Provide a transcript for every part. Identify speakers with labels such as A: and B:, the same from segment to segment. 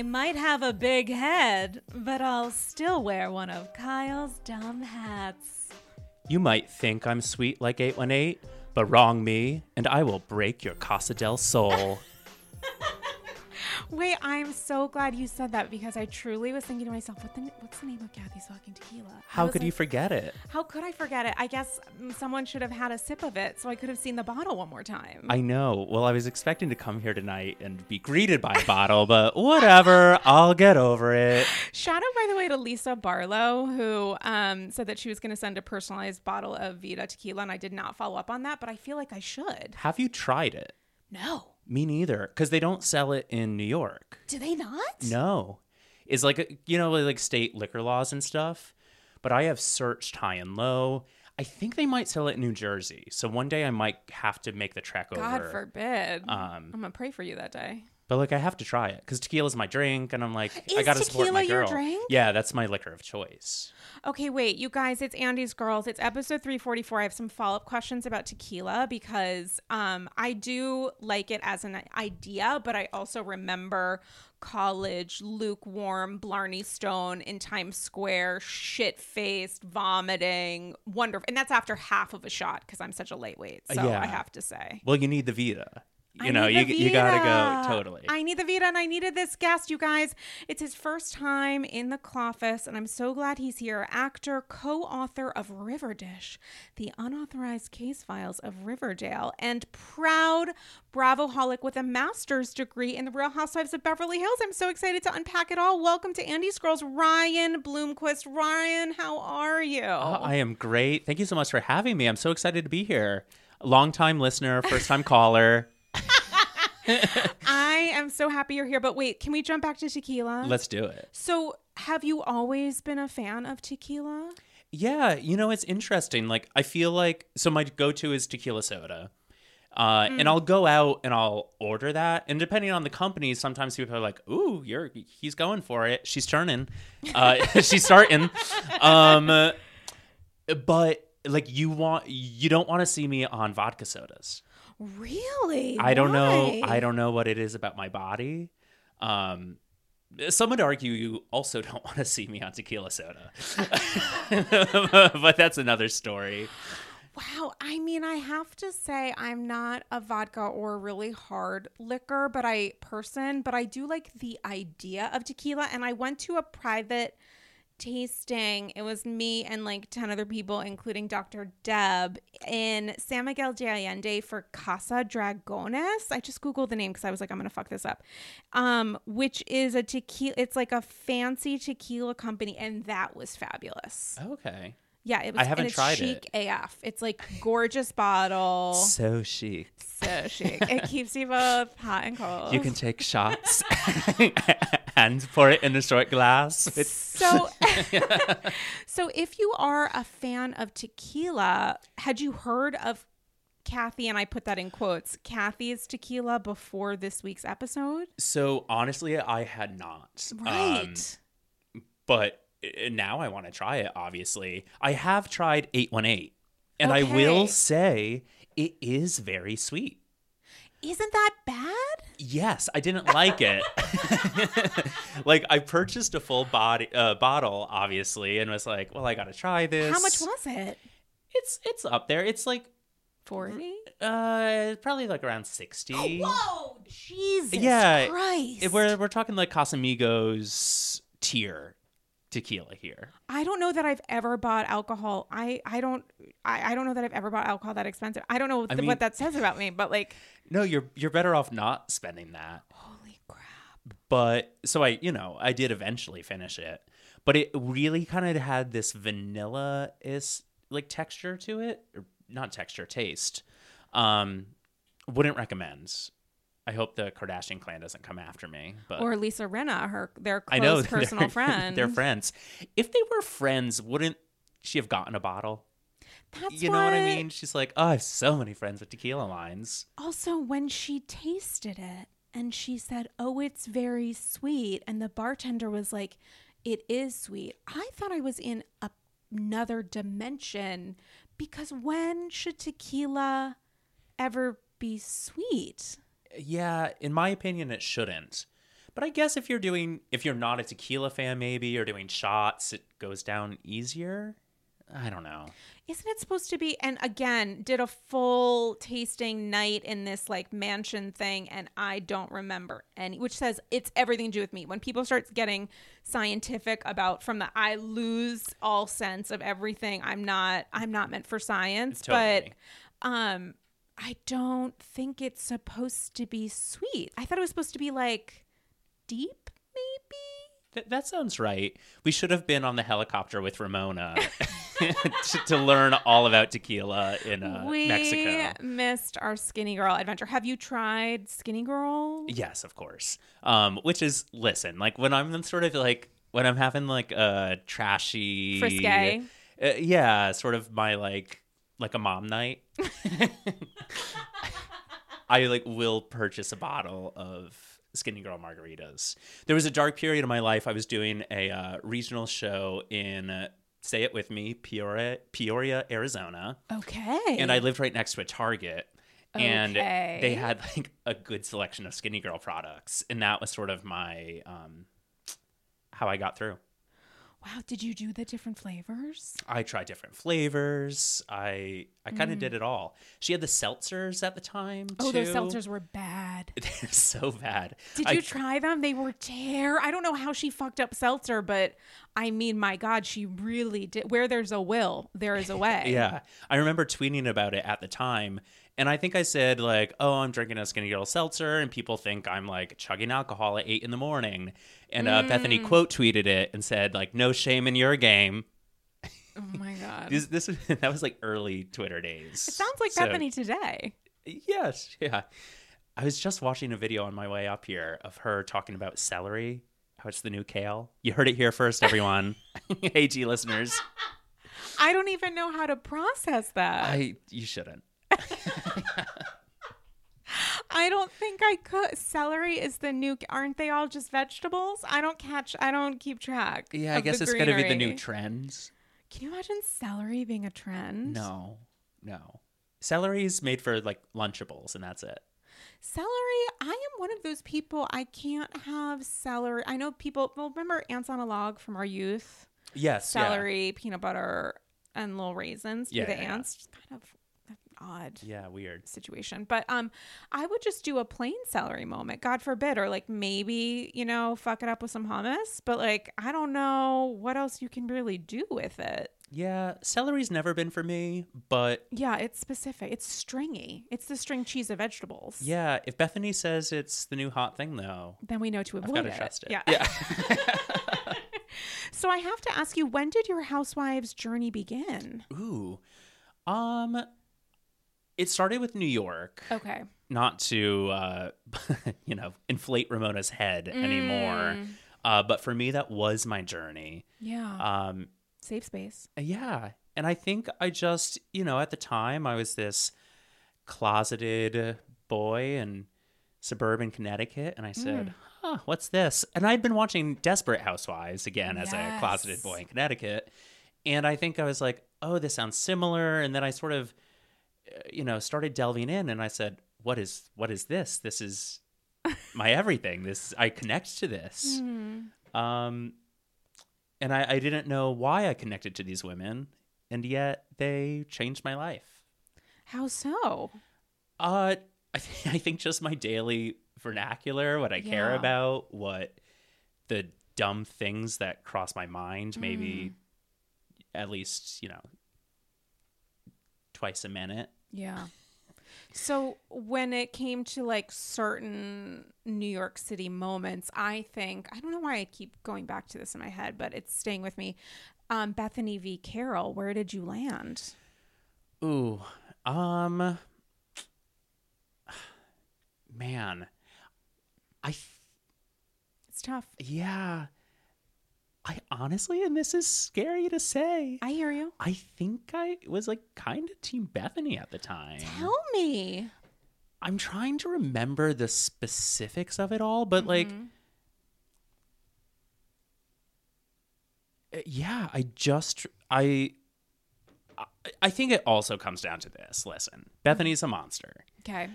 A: I might have a big head, but I'll still wear one of Kyle's dumb hats.
B: You might think I'm sweet like 818, but wrong me, and I will break your Casa del Sol.
C: Wait, I'm so glad you said that because I truly was thinking to myself, what the, what's the name of Kathy's fucking tequila?
B: How could you forget it?
C: How could I forget it? I guess mm, someone should have had a sip of it so I could have seen the bottle one more time.
B: I know. Well, I was expecting to come here tonight and be greeted by a bottle, but whatever. I'll get over it.
C: Shout out, by the way, to Lisa Barlow, who um, said that she was going to send a personalized bottle of Vida tequila, and I did not follow up on that, but I feel like I should.
B: Have you tried it?
C: No.
B: Me neither, because they don't sell it in New York.
C: Do they not?
B: No. It's like, you know, like state liquor laws and stuff. But I have searched high and low. I think they might sell it in New Jersey. So one day I might have to make the trek
C: God
B: over.
C: God forbid.
B: Um,
C: I'm going to pray for you that day.
B: But like I have to try it because tequila is my drink, and I'm like I gotta support my girl. Yeah, that's my liquor of choice.
C: Okay, wait, you guys, it's Andy's Girls. It's episode 344. I have some follow up questions about tequila because um, I do like it as an idea, but I also remember college, lukewarm, Blarney Stone in Times Square, shit faced, vomiting, wonderful. And that's after half of a shot because I'm such a lightweight. So
B: Yeah.
C: I have to say.
B: Well, you need the Vida. You
C: I
B: know, you you gotta go totally.
C: I need the Vida and I needed this guest, you guys. It's his first time in the Cloffice, and I'm so glad he's here. Actor, co author of Riverdish, the unauthorized case files of Riverdale, and proud Bravo Holic with a master's degree in the Real Housewives of Beverly Hills. I'm so excited to unpack it all. Welcome to Andy's Girls, Ryan Bloomquist. Ryan, how are you?
B: Oh, I am great. Thank you so much for having me. I'm so excited to be here. Long time listener, first time caller.
C: I am so happy you're here. But wait, can we jump back to tequila?
B: Let's do it.
C: So, have you always been a fan of tequila?
B: Yeah, you know, it's interesting. Like, I feel like so my go to is tequila soda. Uh,
C: Mm.
B: And I'll go out and I'll order that. And depending on the company, sometimes people are like, "Ooh, you're he's going for it. She's turning. Uh, she's starting." Um, but like, you want you don't want to see me on vodka sodas.
C: Really?
B: I don't know. I don't know what it is about my body. Um, some would argue you also don't want to see me on tequila soda, but that's another story.
C: Wow. I mean, I have to say, I'm not a vodka or really hard liquor, but I person, but I do like the idea of tequila. And I went to a private tasting. It was me and like 10 other people, including Dr. Deb, in San Miguel de Allende for Casa Dragones. I just Googled the name because I was like, I'm going to fuck this up. Um, which is a tequila, it's like a fancy tequila company. And that was fabulous.
B: Okay,
C: Yeah, it was.
B: I haven't
C: and it's
B: tried
C: chic AF. It's like gorgeous bottle,
B: so chic.
C: so chic. It keeps you both hot and cold.
B: You can take shots and pour it in a short glass. It's,
C: So, so if you are a fan of tequila, had you heard of Kathy? And I put that in quotes. Kathy's tequila before this week's episode,
B: so honestly, I had not.
C: right?
B: Um, but now I want to try it. Obviously, I have tried eight one eight, and I will say it is very sweet.
C: Isn't that bad?
B: Yes, I didn't like it. like I purchased a full body uh, bottle, obviously, and was like, "Well, I got to try this."
C: How much was it?
B: It's it's up there. It's like
C: Forty.
B: uh, probably like around sixty.
C: Whoa, Jesus
B: Yeah,
C: Christ!
B: If we're we're talking like Casamigos tier tequila here.
C: I don't know that I've ever bought alcohol. I I don't I, I don't know that I've ever bought alcohol that expensive. I don't know th-
B: mean-
C: what that says about me, but like
B: No, you're you're better off not spending that.
C: holy crap.
B: But so I, you know, I did eventually finish it, but it really kind of had this vanilla is like texture to it, or not texture, taste. Um, wouldn't recommend. I hope the Kardashian clan doesn't come after me. But
C: Or Lisa Rinna, her their close
B: I know
C: personal
B: they're,
C: friend.
B: They're friends. If they were friends, wouldn't she have gotten a bottle?
C: That's
B: you know what I mean? She's like, oh, I have so many friends with tequila lines.
C: Also, when she tasted it and she said, "Oh, it's very sweet," and the bartender was like, "It is sweet." I thought I was in a, another dimension because when should tequila ever be sweet?
B: Yeah, in my opinion, it shouldn't. But I guess if you're doing, if you're not a tequila fan, maybe you're doing shots, it goes down easier. I don't know.
C: Isn't it supposed to be? And again, did a full tasting night in this like mansion thing, and I don't remember any. Which says it's everything to do with me. When people start getting scientific about from the, I lose all sense of everything. I'm not. I'm not meant for science,
B: Totally.
C: but um, I don't think it's supposed to be sweet. I thought it was supposed to be like deep, maybe.
B: Th- that sounds right. We should have been on the helicopter with Ramona to, to learn all about tequila in uh,
C: we
B: Mexico.
C: missed our skinny girl adventure. Have you tried skinny girl?
B: Yes, of course. Um, which is listen, like when I'm sort of like when I'm having like a trashy
C: Frisque.
B: uh, yeah, sort of my like like a mom night. I like will purchase a bottle of Skinny Girl margaritas. There was a dark period of my life. I was doing a uh, regional show in uh, say it with me, Peoria, Peoria, Arizona
C: Okay.
B: and I lived right next to a Target. And they had like a good selection of Skinny Girl products, and that was sort of my um, how I got through.
C: Wow, did you do the different flavors?
B: I tried different flavors. I I kind of did it all. She had the seltzers at the time.
C: Mm. Oh, those seltzers were bad.
B: They're so bad.
C: Did
B: I-
C: you try them? They were terrible I don't know how she fucked up seltzer, but I mean, my God, she really did. Where there's a will, there is a way.
B: Yeah, I remember tweeting about it at the time, and I think I said like, "Oh, I'm drinking a Skinny Girl seltzer," and people think I'm like chugging alcohol at eight in the morning. And uh, Bethany
C: Mm.
B: quote tweeted it and said like, "No shame in your game."
C: Oh my God.
B: This, this was- that was like early Twitter days.
C: it sounds like
B: So-
C: Bethany today.
B: Yes, yeah. I was just watching a video on my way up here of her talking about celery, how it's the new kale. You heard it here first, everyone. hey, G listeners.
C: I don't even know how to process that. I
B: you shouldn't.
C: Don't think I could. Celery is the new. Aren't they all just vegetables? I don't catch. I don't keep track.
B: Yeah, I guess it's gonna be the new trends.
C: Can you imagine celery being a trend?
B: No, no. Celery is made for like Lunchables, and that's it.
C: Celery, I am one of those people. I can't have celery. I know people. Well, remember ants on a log from our youth?
B: Yes, yeah.
C: Celery, peanut butter, and little raisins.
B: Yeah,
C: Yeah, the
B: yeah, yeah.
C: ants. Just kind of odd
B: Yeah, weird.
C: situation. But um, I would just do a plain celery moment. God forbid, or like maybe you know fuck it up with some hummus. But like I don't know what else you can really do with it.
B: Yeah, celery's never been for me, but
C: Yeah, it's specific. It's stringy. It's the string cheese of vegetables.
B: yeah, if Bethany says it's the new hot thing, though,
C: Then we know to
B: I've
C: avoid
B: got to
C: it.
B: trust it.
C: Yeah.
B: yeah.
C: So I have to ask you, when did your housewives journey begin?
B: Ooh. Um it started with New York.
C: Okay.
B: Not to uh you know, inflate Ramona's head anymore.
C: Mm.
B: Uh but for me that was my journey.
C: Yeah.
B: Um
C: Safe space.
B: yeah, and I think I just, you know, at the time I was this closeted boy in suburban Connecticut and I said,
C: Mm.
B: "Huh, what's this?" And I'd been watching Desperate Housewives again as a closeted boy in Connecticut. And I think I was like, "Oh, this sounds similar." And then I sort of you know, started delving in and I said, "What is what is this? This is my everything. This I connect to this." Um and I, I didn't know why I connected to these women, and yet they changed my life.
C: How so?
B: Uh, I, th- I think just my daily vernacular, what I care about, what the dumb things that cross my mind, maybe at least, you know, twice a minute.
C: Yeah. So when it came to like certain New York City moments, I think I don't know why I keep going back to this in my head, but it's staying with me. Um, Bethany v. Carole, where did you land?
B: Ooh, um, man, I, th-
C: It's tough.
B: yeah, I honestly, and this is scary to say,
C: I hear you.
B: I think I was like kind of Team Bethany at the time.
C: Tell me.
B: I'm trying to remember the specifics of it all, but like,
C: Mm-hmm.
B: uh, yeah, I just I. I- I think it also comes down to this. Listen, Bethany's a monster.
C: Okay.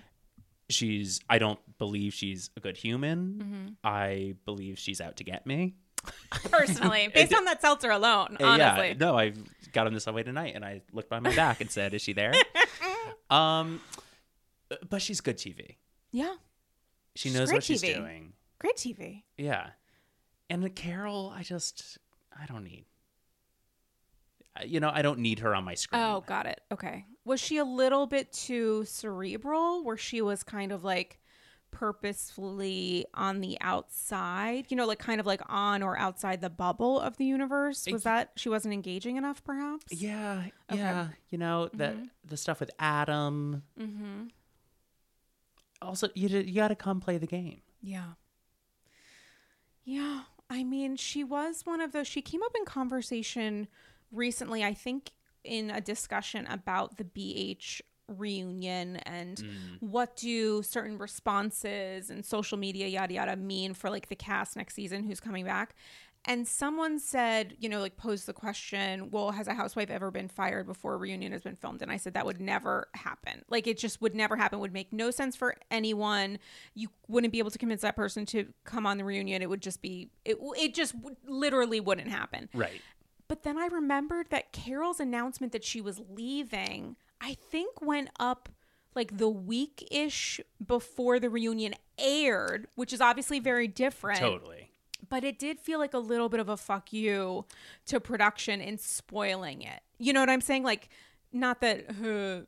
B: she's I don't believe she's a good human.
C: Mm-hmm.
B: I believe she's out to get me.
C: Personally, based on that seltzer alone, honestly.
B: Yeah, no, I got on the subway tonight and I looked by my back and said, "Is she there?" um, but she's good TV.
C: Yeah.
B: She knows what she's
C: TV.
B: doing.
C: Great TV.
B: Yeah, and Carole, I just I don't need. You know, I don't need her on my screen.
C: Oh, got it. Okay. Was she a little bit too cerebral where she was kind of like purposefully on the outside, you know, like kind of like on or outside the bubble of the universe? Was that she wasn't engaging enough perhaps?
B: Yeah,
C: Okay.
B: yeah. You know that the stuff with Adam.
C: Mm-hmm.
B: Also, you you got to come play the game.
C: Yeah. Yeah. I mean, she was one of those. She came up in conversation recently, I think, in a discussion about the BH reunion and mm. what do certain responses and social media, yada, yada, mean for like the cast next season who's coming back. And someone said, you know, like posed the question, well, has a housewife ever been fired before a reunion has been filmed? And I said that would never happen. Like it just would never happen. Would make no sense for anyone. You wouldn't be able to convince that person to come on the reunion. It would just be, it, it just would, literally wouldn't happen.
B: Right.
C: But then I remembered that Carole's announcement that she was leaving, I think went up like the week ish before the reunion aired, which is obviously very different.
B: Totally.
C: But it did feel like a little bit of a fuck you to production in spoiling it. You know what I'm saying? Like, not that her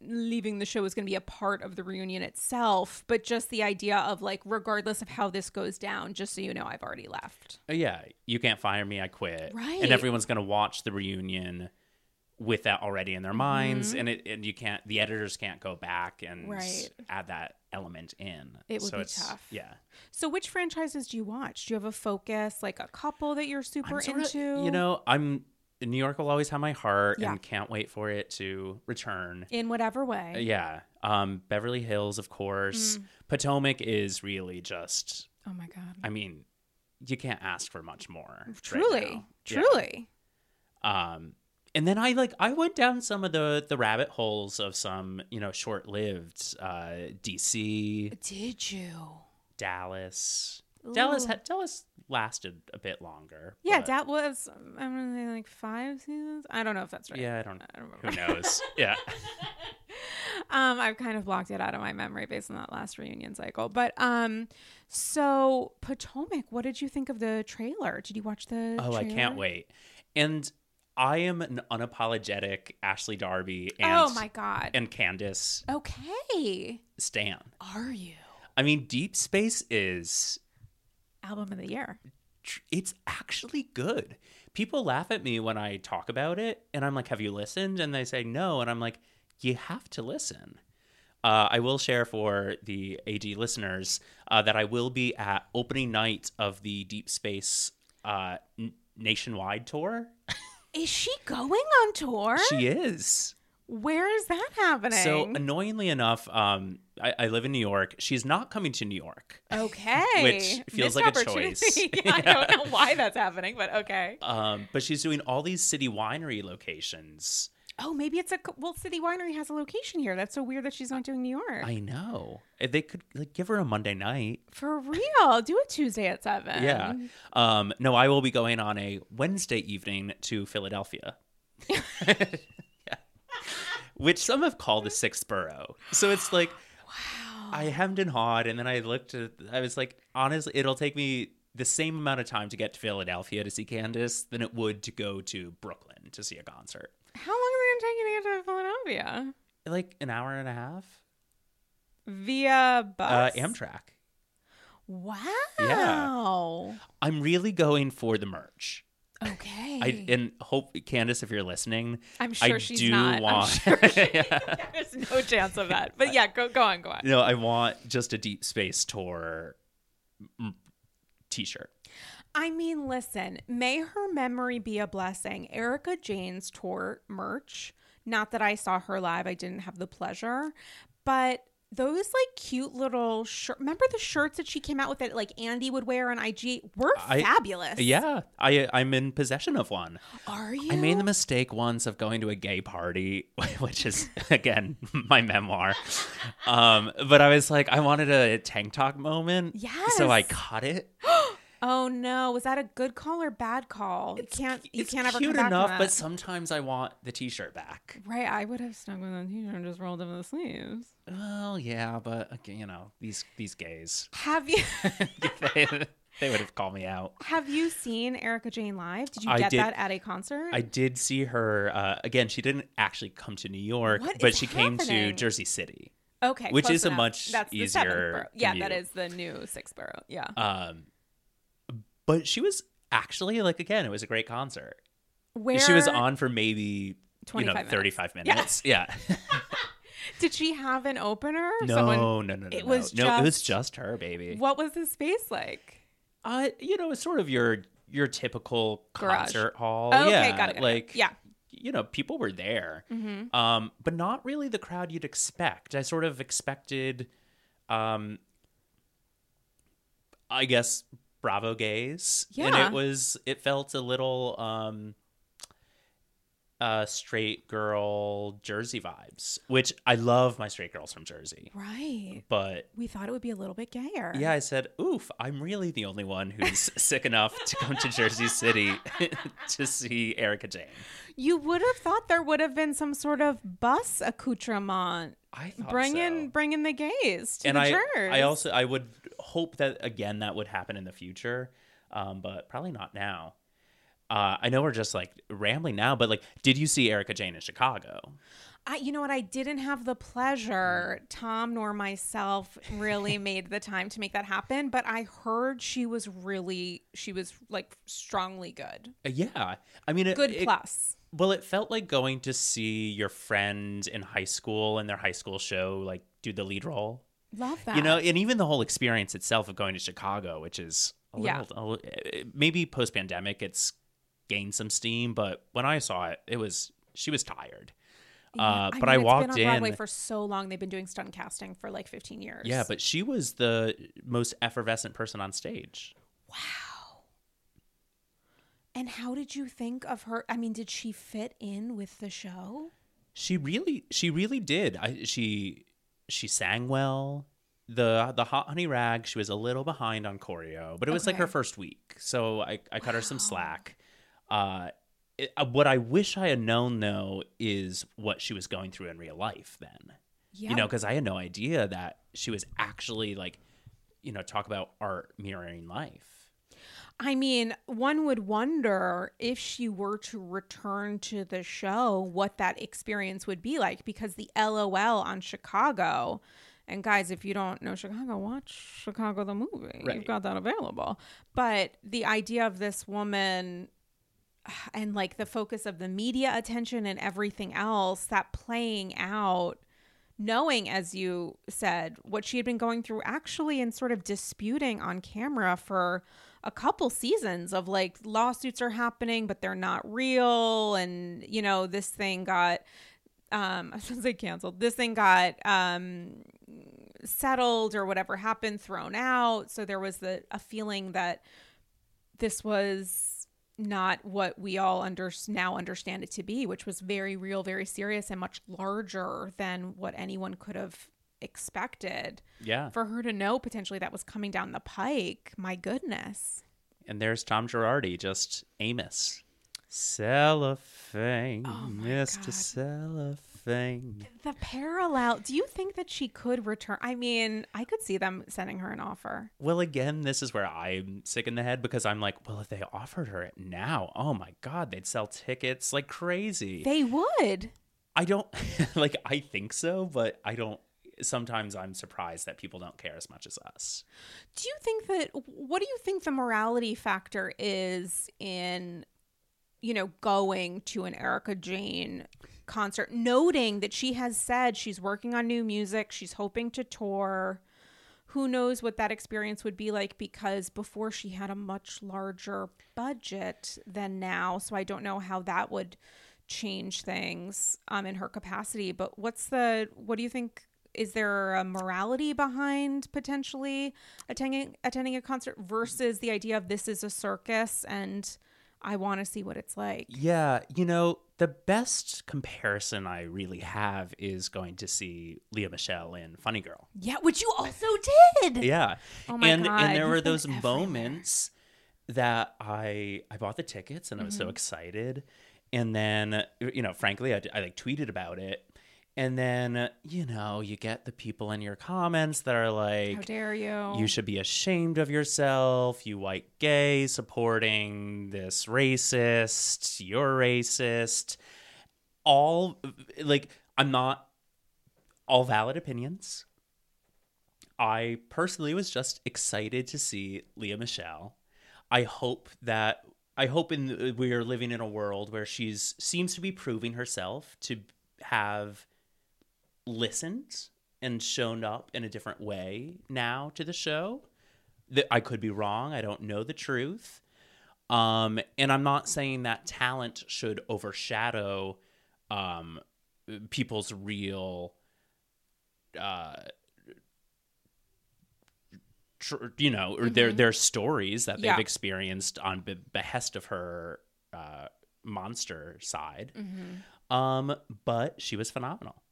C: leaving the show is going to be a part of the reunion itself, but just the idea of like, regardless of how this goes down, just so you know, I've already left.
B: Uh, Yeah, you can't fire me. I quit.
C: Right.
B: And everyone's gonna watch the reunion with that already in their
C: Mm-hmm.
B: minds, and it and you can't. The editors can't go back and
C: Right.
B: add that element in.
C: It would
B: So
C: be tough.
B: Yeah.
C: So, which franchises do you watch? Do you have a focus, like a couple that you're super into?
B: You know, I'm New York will always have my heart,
C: Yeah.
B: and can't wait for it to return.
C: in whatever way.
B: Uh, Yeah. Um, Beverly Hills, of course.
C: Mm.
B: Potomac is really just.
C: Oh my god.
B: I mean, you can't ask for much more. right
C: truly.
B: Yeah.
C: truly.
B: um and then i like i went down some of the the rabbit holes of some you know short-lived uh dc
C: Did you?
B: dallas dallas had dallas lasted a bit longer
C: Yeah,
B: but-
C: that was I'm gonna say like five seasons. I don't know if that's right.
B: yeah i don't
C: I don't
B: who knows yeah
C: um, I've kind of blocked it out of my memory based on that last reunion cycle. But um, so Potomac, what did you think of the trailer? Did you watch the?
B: oh i can't wait and i am an unapologetic ashley darby and
C: Oh my god.
B: and candiace
C: okay.
B: stan
C: Are you
B: i mean deep space is
C: album of the year?
B: it's actually good. People laugh at me when I talk about it, and I'm like, "Have you listened?" And they say no, and I'm like, "You have to listen." Uh, I will share for the AD listeners uh, that I will be at opening night of the Deep Space uh, n- nationwide tour.
C: Is she going on tour?
B: She is.
C: Where is that happening?
B: So annoyingly enough, um, I, I live in New York. She's not coming to New York.
C: okay,
B: Which feels
C: Missed
B: like a choice.
C: yeah, I don't know why that's happening, but okay.
B: Um, but she's doing all these city winery locations.
C: Oh, maybe it's a well. City Winery has a location here. That's so weird that she's not doing New York.
B: I know. Uh, They could like give her a Monday night.
C: For real, do a Tuesday at seven.
B: Yeah. Um, no, I will be going on a Wednesday evening to Philadelphia. Yeah. Which some have called the sixth borough. So it's like
C: Wow.
B: I hemmed and hawed, and then I looked at I was like, honestly, it'll take me the same amount of time to get to Philadelphia to see Candiace than it would to go to Brooklyn to see a concert.
C: How long it take you to get to Philadelphia
B: Like an hour and a half.
C: via
B: Uh,
C: bus?
B: Amtrak.
C: Wow. Yeah.
B: I'm really going for the merch.
C: Okay.
B: I and hope Candiace, if you're listening,
C: I'm sure
B: I
C: she's
B: do
C: not. I'm
B: want.
C: sure she-
B: Yeah.
C: There's no chance of that. But yeah, go go on, go on.
B: No, I want just a deep space tour T-shirt.
C: I mean, listen, may her memory be a blessing. Erika Jayne's tour merch, not that I saw her live, I didn't have the pleasure, but those like cute little shirt. Remember the shirts that she came out with that like Andy would wear on IG were
B: I-
C: fabulous.
B: Yeah, I I'm in possession of one.
C: Are you?
B: I made the mistake once of going to a gay party, which is again my memoir. Um, but I was like, I wanted a tank top moment, Yeah. so I
C: Yes.
B: cut it.
C: Oh no, was that a good call or bad call? you can't. You
B: it's
C: can't ever
B: cute
C: come
B: enough, but sometimes I want the t-shirt back.
C: right, I would have stuck with the t-shirt and just rolled up the sleeves.
B: Well, yeah, but again, you know these these gays,
C: Have you
B: they, they would have called me out.
C: Have you seen Erika Jayne live? Did you
B: I
C: get
B: did-
C: that at a concert?
B: I did see her uh, again. She didn't actually come to New York,
C: What
B: but she came to? Jersey City.
C: okay,
B: which is a much
C: That's
B: easier.
C: Yeah, that is the new sixth borough. Yeah.
B: Um, but she was actually like again, it was a great concert.
C: Where
B: She was on for maybe you know
C: minutes.
B: 35
C: Yeah.
B: minutes. Yeah.
C: Did she have an opener?
B: no,
C: Someone-
B: no, no, no,
C: it
B: no.
C: was
B: no, it was
C: just-
B: just her, baby.
C: What was the space like?
B: Uh, you know, it's sort of your your typical
C: Garage.
B: concert hall.
C: Oh, okay,
B: yeah,
C: got it, got it.
B: like
C: Yeah.
B: you know, people were there,
C: Mm-hmm.
B: um, but not really the crowd you'd expect. I sort of expected, um, I guess, Bravo gays, and it was it felt a little um, uh, straight girl Jersey vibes, which I love my straight girls from Jersey,
C: Right.
B: but
C: We thought it would be a little bit gayer.
B: yeah, I said, "Oof, I'm really the only one who's sick enough to come to Jersey City to see Erika Jayne."
C: You would have thought there would have been some sort of bus accoutrement.
B: I thought
C: Bring
B: so.
C: in, bring in the gays to
B: and
C: the
B: I,
C: jurors.
B: I also, I would hope that again that would happen in the future, um, but probably not now. Uh, I know we're just like rambling now, but like, did you see Erika Jayne in Chicago?
C: I, you know what? I didn't have the pleasure. Tom nor myself really made the time to make that happen, but I heard she was really, she was like strongly good.
B: Uh, yeah, I mean, it,
C: Good
B: it-
C: plus.
B: Well, it felt like going to see your friend in high school and their high school show, like do the lead role.
C: Love that.
B: You know, and even the whole experience itself of going to Chicago, which is a
C: Yeah.
B: little, a eh, maybe post pandemic, it's gained some steam. But when I saw it, it was she was tired. Uh, but I
C: mean,
B: walked
C: been on Broadway for so long. They've been doing stunt casting for like 15 years.
B: Yeah, but she was the most effervescent person on stage. Wow.
C: And how did you think of her? I mean, did she fit in with the show?
B: She really, she really did. I, she, she sang well. The the hot honey rag. She was a little behind on choreo, but it was like her first week, so I I cut her some slack. Uh, it, uh, what I wish I had known though is what she was going through in real life. Then
C: Yeah.
B: you know, because I had no idea that she was actually like, you know, talk about art mirroring life.
C: I mean, one would wonder if she were to return to the show, what that experience would be like because the LOL on Chicago. And guys, if you don't know Chicago, watch Chicago the movie.
B: Right.
C: You've got that available. But the idea of this woman and like the focus of the media attention and everything else, that playing out, knowing, as you said, what she had been going through actually and sort of disputing on camera for a couple seasons of like lawsuits are happening, but they're not real. And, you know, this thing got, um, I was gonna say canceled. This thing got, um, settled or whatever happened, thrown out. So there was the, a feeling that this was not what we all under, now understand it to be, which was very real, very serious, and much larger than what anyone could have expected.
B: Yeah,
C: For her to know potentially that was coming down the pike, my goodness.
B: and there's Tom Girardi, just Amos. Cellophane,
C: Oh
B: Mr.
C: God.
B: Cellophane.
C: The parallel, do you think that she could return? I mean, I could see them sending her an offer.
B: Well, again, this is where I'm sick in the head because I'm like, well, if they offered her it now, oh my God, they'd sell tickets like crazy.
C: They would.
B: I don't like, I think so, but I don't. Sometimes I'm surprised that people don't care as much as us.
C: Do you think that what do you think the morality factor is in you know going to an Erika Jayne concert noting that she has said she's working on new music, she's hoping to tour. Who knows what that experience would be like because before she had a much larger budget than now, so I don't know how that would change things um in her capacity, but what's the what do you think is there a morality behind potentially attending attending a concert versus the idea of this is a circus and I want to see what it's like.
B: Yeah, you know, the best comparison I really have is going to see Lea Michele in Funny Girl.
C: Yeah, which you also did.
B: Yeah.
C: Oh my
B: and
C: God,
B: and there
C: you've
B: were those
C: everywhere.
B: moments that I I bought the tickets and I was so
C: Mm-hmm.
B: excited. And then you know, frankly, I, I like tweeted about it. And then, uh, you know, you get the people in your comments that are like
C: How dare you?
B: you should be ashamed of yourself, you white gay supporting this racist, you're racist. All like I'm not all valid opinions. I personally was just excited to see Lea Michele. I hope that I hope in we are living in a world where she's seems to be proving herself to have listened and shown up in a different way now to the show. That I could be wrong. I don't know the truth. Um, and I'm not saying that talent should overshadow um, people's real, uh, tr- you know, or their their stories that they've experienced on be- behest of her uh, monster side. Um, but she was phenomenal.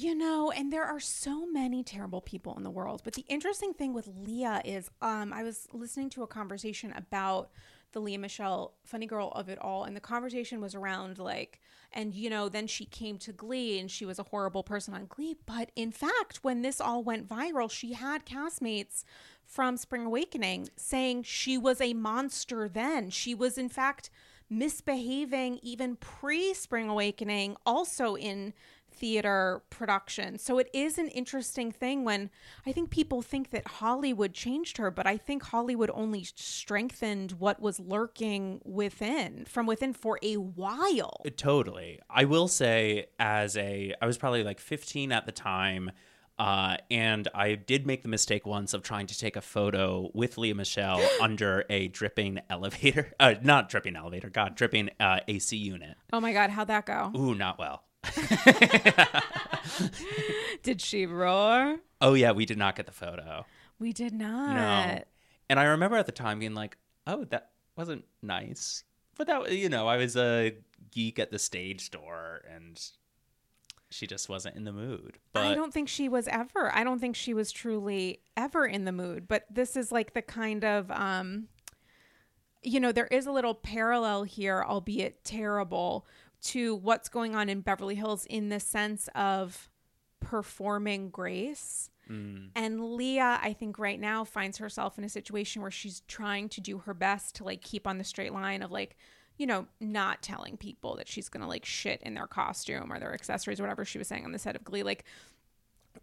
C: You know, and there are so many terrible people in the world. But the interesting thing with Lea is um, I was listening to a conversation about the Lea Michele funny girl of it all. And the conversation was around like, and you know, then she came to Glee and she was a horrible person on Glee. But in fact, when this all went viral, she had castmates from Spring Awakening saying she was a monster then. She was, in fact, misbehaving even pre Spring Awakening, also in theater production. So it is an interesting thing when I think people think that Hollywood changed her, but I think Hollywood only strengthened what was lurking within from within for a while.
B: Totally. I will say, as a, I was probably like 15 at the time. Uh, and I did make the mistake once of trying to take a photo with Lea Michele under a dripping elevator. Uh, not dripping elevator, God, dripping uh, AC unit.
C: Oh my God, how'd that go?
B: Ooh, not well.
C: Did she roar?
B: Oh, yeah, we did not get the photo.
C: We did not.
B: No. And I remember at the time being like, oh, that wasn't nice. But that, you know, I was a geek at the stage door and she just wasn't in the mood. But
C: I don't think she was ever. I don't think she was truly ever in the mood. But this is like the kind of, um, you know, there is a little parallel here, albeit terrible, to what's going on in Beverly Hills in the sense of performing grace.
B: Mm.
C: And Lea, I think right now finds herself in a situation where she's trying to do her best to like keep on the straight line of like, you know, not telling people that she's gonna like shit in their costume or their accessories, or whatever she was saying on the set of Glee, like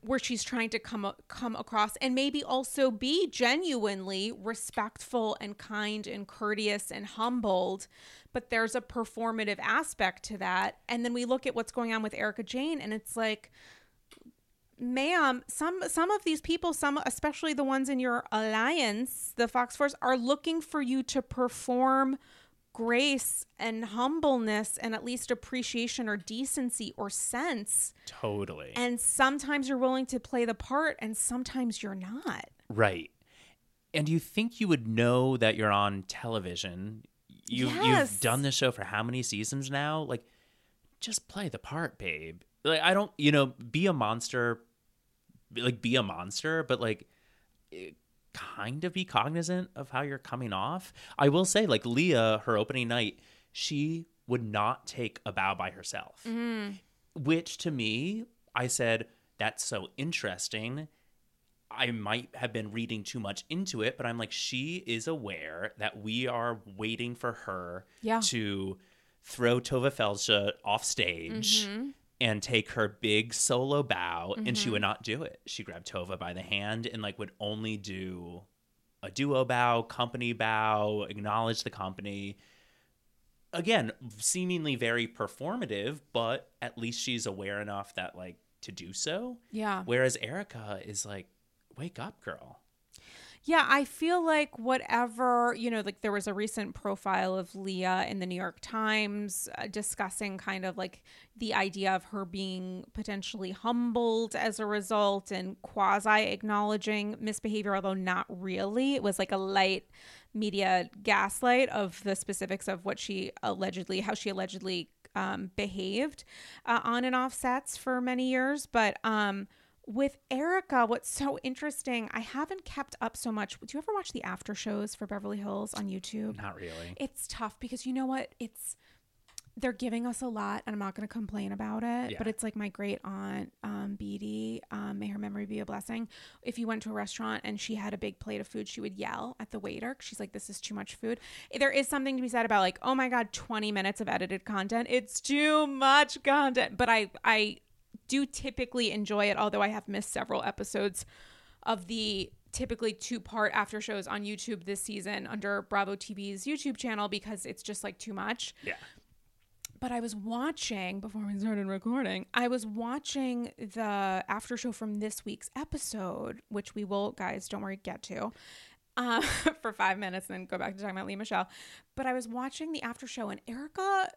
C: where she's trying to come come across and maybe also be genuinely respectful and kind and courteous and humbled. But there's a performative aspect to that. And then we look at what's going on with Erika Jayne and it's like ma'am some some of these people some especially the ones in your alliance the fox force are looking for you to perform grace and humbleness and at least appreciation or decency or sense
B: totally.
C: and sometimes you're willing to play the part and sometimes you're not
B: Right. And you think you would know that you're on television. You
C: Yes.
B: you've done this show for how many seasons now? Like just play the part, babe. Like I don't, you know, be a monster like be a monster, but like kind of be cognizant of how you're coming off. I will say like Lea her opening night, she would not take a bow by herself. Mm-hmm. Which to me, I said that's so interesting. I might have been reading too much into it, but I'm like, she is aware that we are waiting for her
C: Yeah.
B: to throw Tovah Feldshuh off stage mm-hmm. And take her big solo bow, and she would mm-hmm. not do it. She grabbed Tovah by the hand and like would only do a duo bow, company bow, acknowledge the company. Again, seemingly very performative, but at least she's aware enough that like to do so.
C: yeah
B: Whereas Erika is like, wake up, girl.
C: Yeah, I feel like whatever, you know, like there was a recent profile of Lea in the New York Times uh, discussing kind of like the idea of her being potentially humbled as a result and quasi acknowledging misbehavior, although not really. It was like a light media gaslight of the specifics of what she allegedly, how she allegedly um, behaved uh, on and off sets for many years. But, um, with Erika, what's so interesting, I haven't kept up so much. Do you ever watch the after shows for Beverly Hills on YouTube?
B: Not really.
C: It's tough because you know what? It's they're giving us a lot, and I'm not going to complain about it.
B: Yeah.
C: But it's like my great aunt, um, Beatty, um, may her memory be a blessing. If you went to a restaurant and she had a big plate of food, she would yell at the waiter. She's like, "This is too much food." There is something to be said about like, "Oh my god, 20 minutes of edited content. It's too much content." But I, I do typically enjoy it, although I have missed several episodes of the typically two part after shows on YouTube this season under Bravo TV's YouTube channel because it's just like too much.
B: Yeah.
C: But I was watching before we started recording, I was watching the after show from this week's episode, which we will, guys, don't worry, get to. Uh, for five minutes and then go back to talking about Lea Michele. But I was watching the after show and Erika,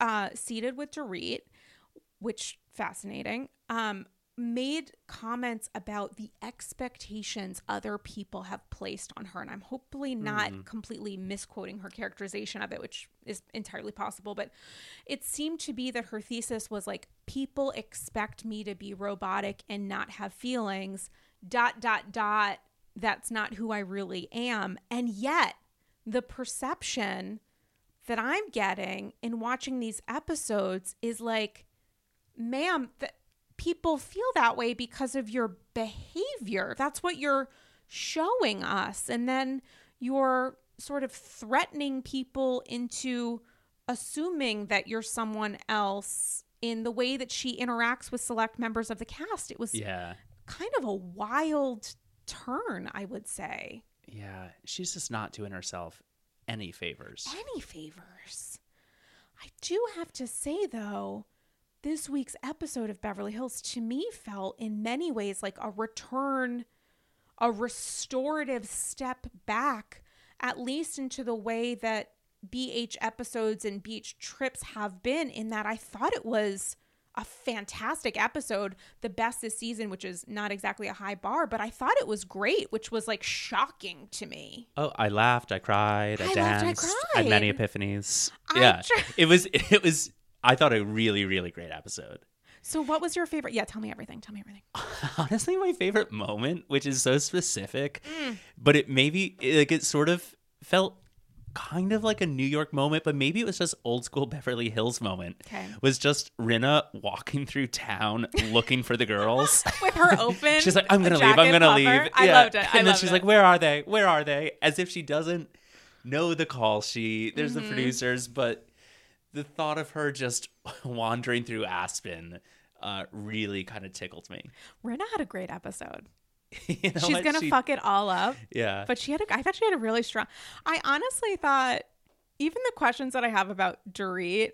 C: uh, seated with Dorit, which fascinating, um, made comments about the expectations other people have placed on her. And I'm hopefully not completely misquoting her characterization of it, which is entirely possible. But it seemed to be that her thesis was like, people expect me to be robotic and not have feelings, dot, dot, dot. That's not who I really am. And yet, the perception that I'm getting in watching these episodes is like, ma'am, that people feel that way because of your behavior. That's what you're showing us. And then you're sort of threatening people into assuming that you're someone else in the way that she interacts with select members of the cast. It was
B: Yeah.
C: kind of a wild turn, I would say.
B: Yeah. She's just not doing herself any favors.
C: any favors. I do have to say, though, this week's episode of Beverly Hills to me felt in many ways like a return, a restorative step back, at least into the way that BH episodes and beach trips have been, in that I thought it was a fantastic episode, the best this season, which is not exactly a high bar, but I thought it was great, which was like shocking to me.
B: Oh, I laughed, I cried, I,
C: I laughed, I
B: danced, had many epiphanies.
C: I
B: yeah.
C: tr-
B: it was it was I thought a really, really great episode.
C: So, what was your favorite? Yeah, tell me everything. Tell me everything.
B: Honestly, my favorite moment, which is so specific,
C: Mm.
B: but it maybe like it sort of felt kind of like a New York moment, but maybe it was just old school Beverly Hills moment.
C: Okay.
B: Was just Rinna walking through town looking for the girls.
C: With her open.
B: She's like, I'm gonna leave. I'm gonna
C: cover.
B: leave.
C: I
B: Yeah.
C: loved it. I
B: and then she's
C: it.
B: like, Where are they? Where are they? As if she doesn't know the call She There's
C: Mm-hmm.
B: the producers, but the thought of her just wandering through Aspen uh, really kind of tickled me.
C: Rinna had a great episode.
B: You know
C: She's
B: what?
C: gonna
B: She-
C: fuck it all up.
B: Yeah.
C: But she had. A, I thought she had a really strong. I honestly thought, even the questions that I have about Dorit,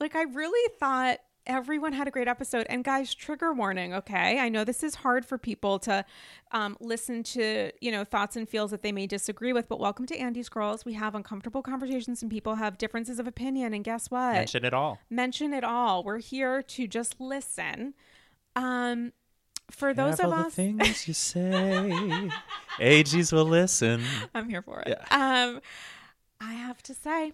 C: like I really thought everyone had a great episode. And guys, trigger warning. Okay, I know this is hard for people to um, listen to, you know, thoughts and feels that they may disagree with. But welcome to Andy's Girls. We have uncomfortable conversations and people have differences of opinion. And guess what?
B: mention it all.
C: mention it all. We're here to just listen. Um, for those of
B: Careful the
C: us,
B: things you say, AGs will listen.
C: I'm here for it.
B: Yeah.
C: Um, I have to say,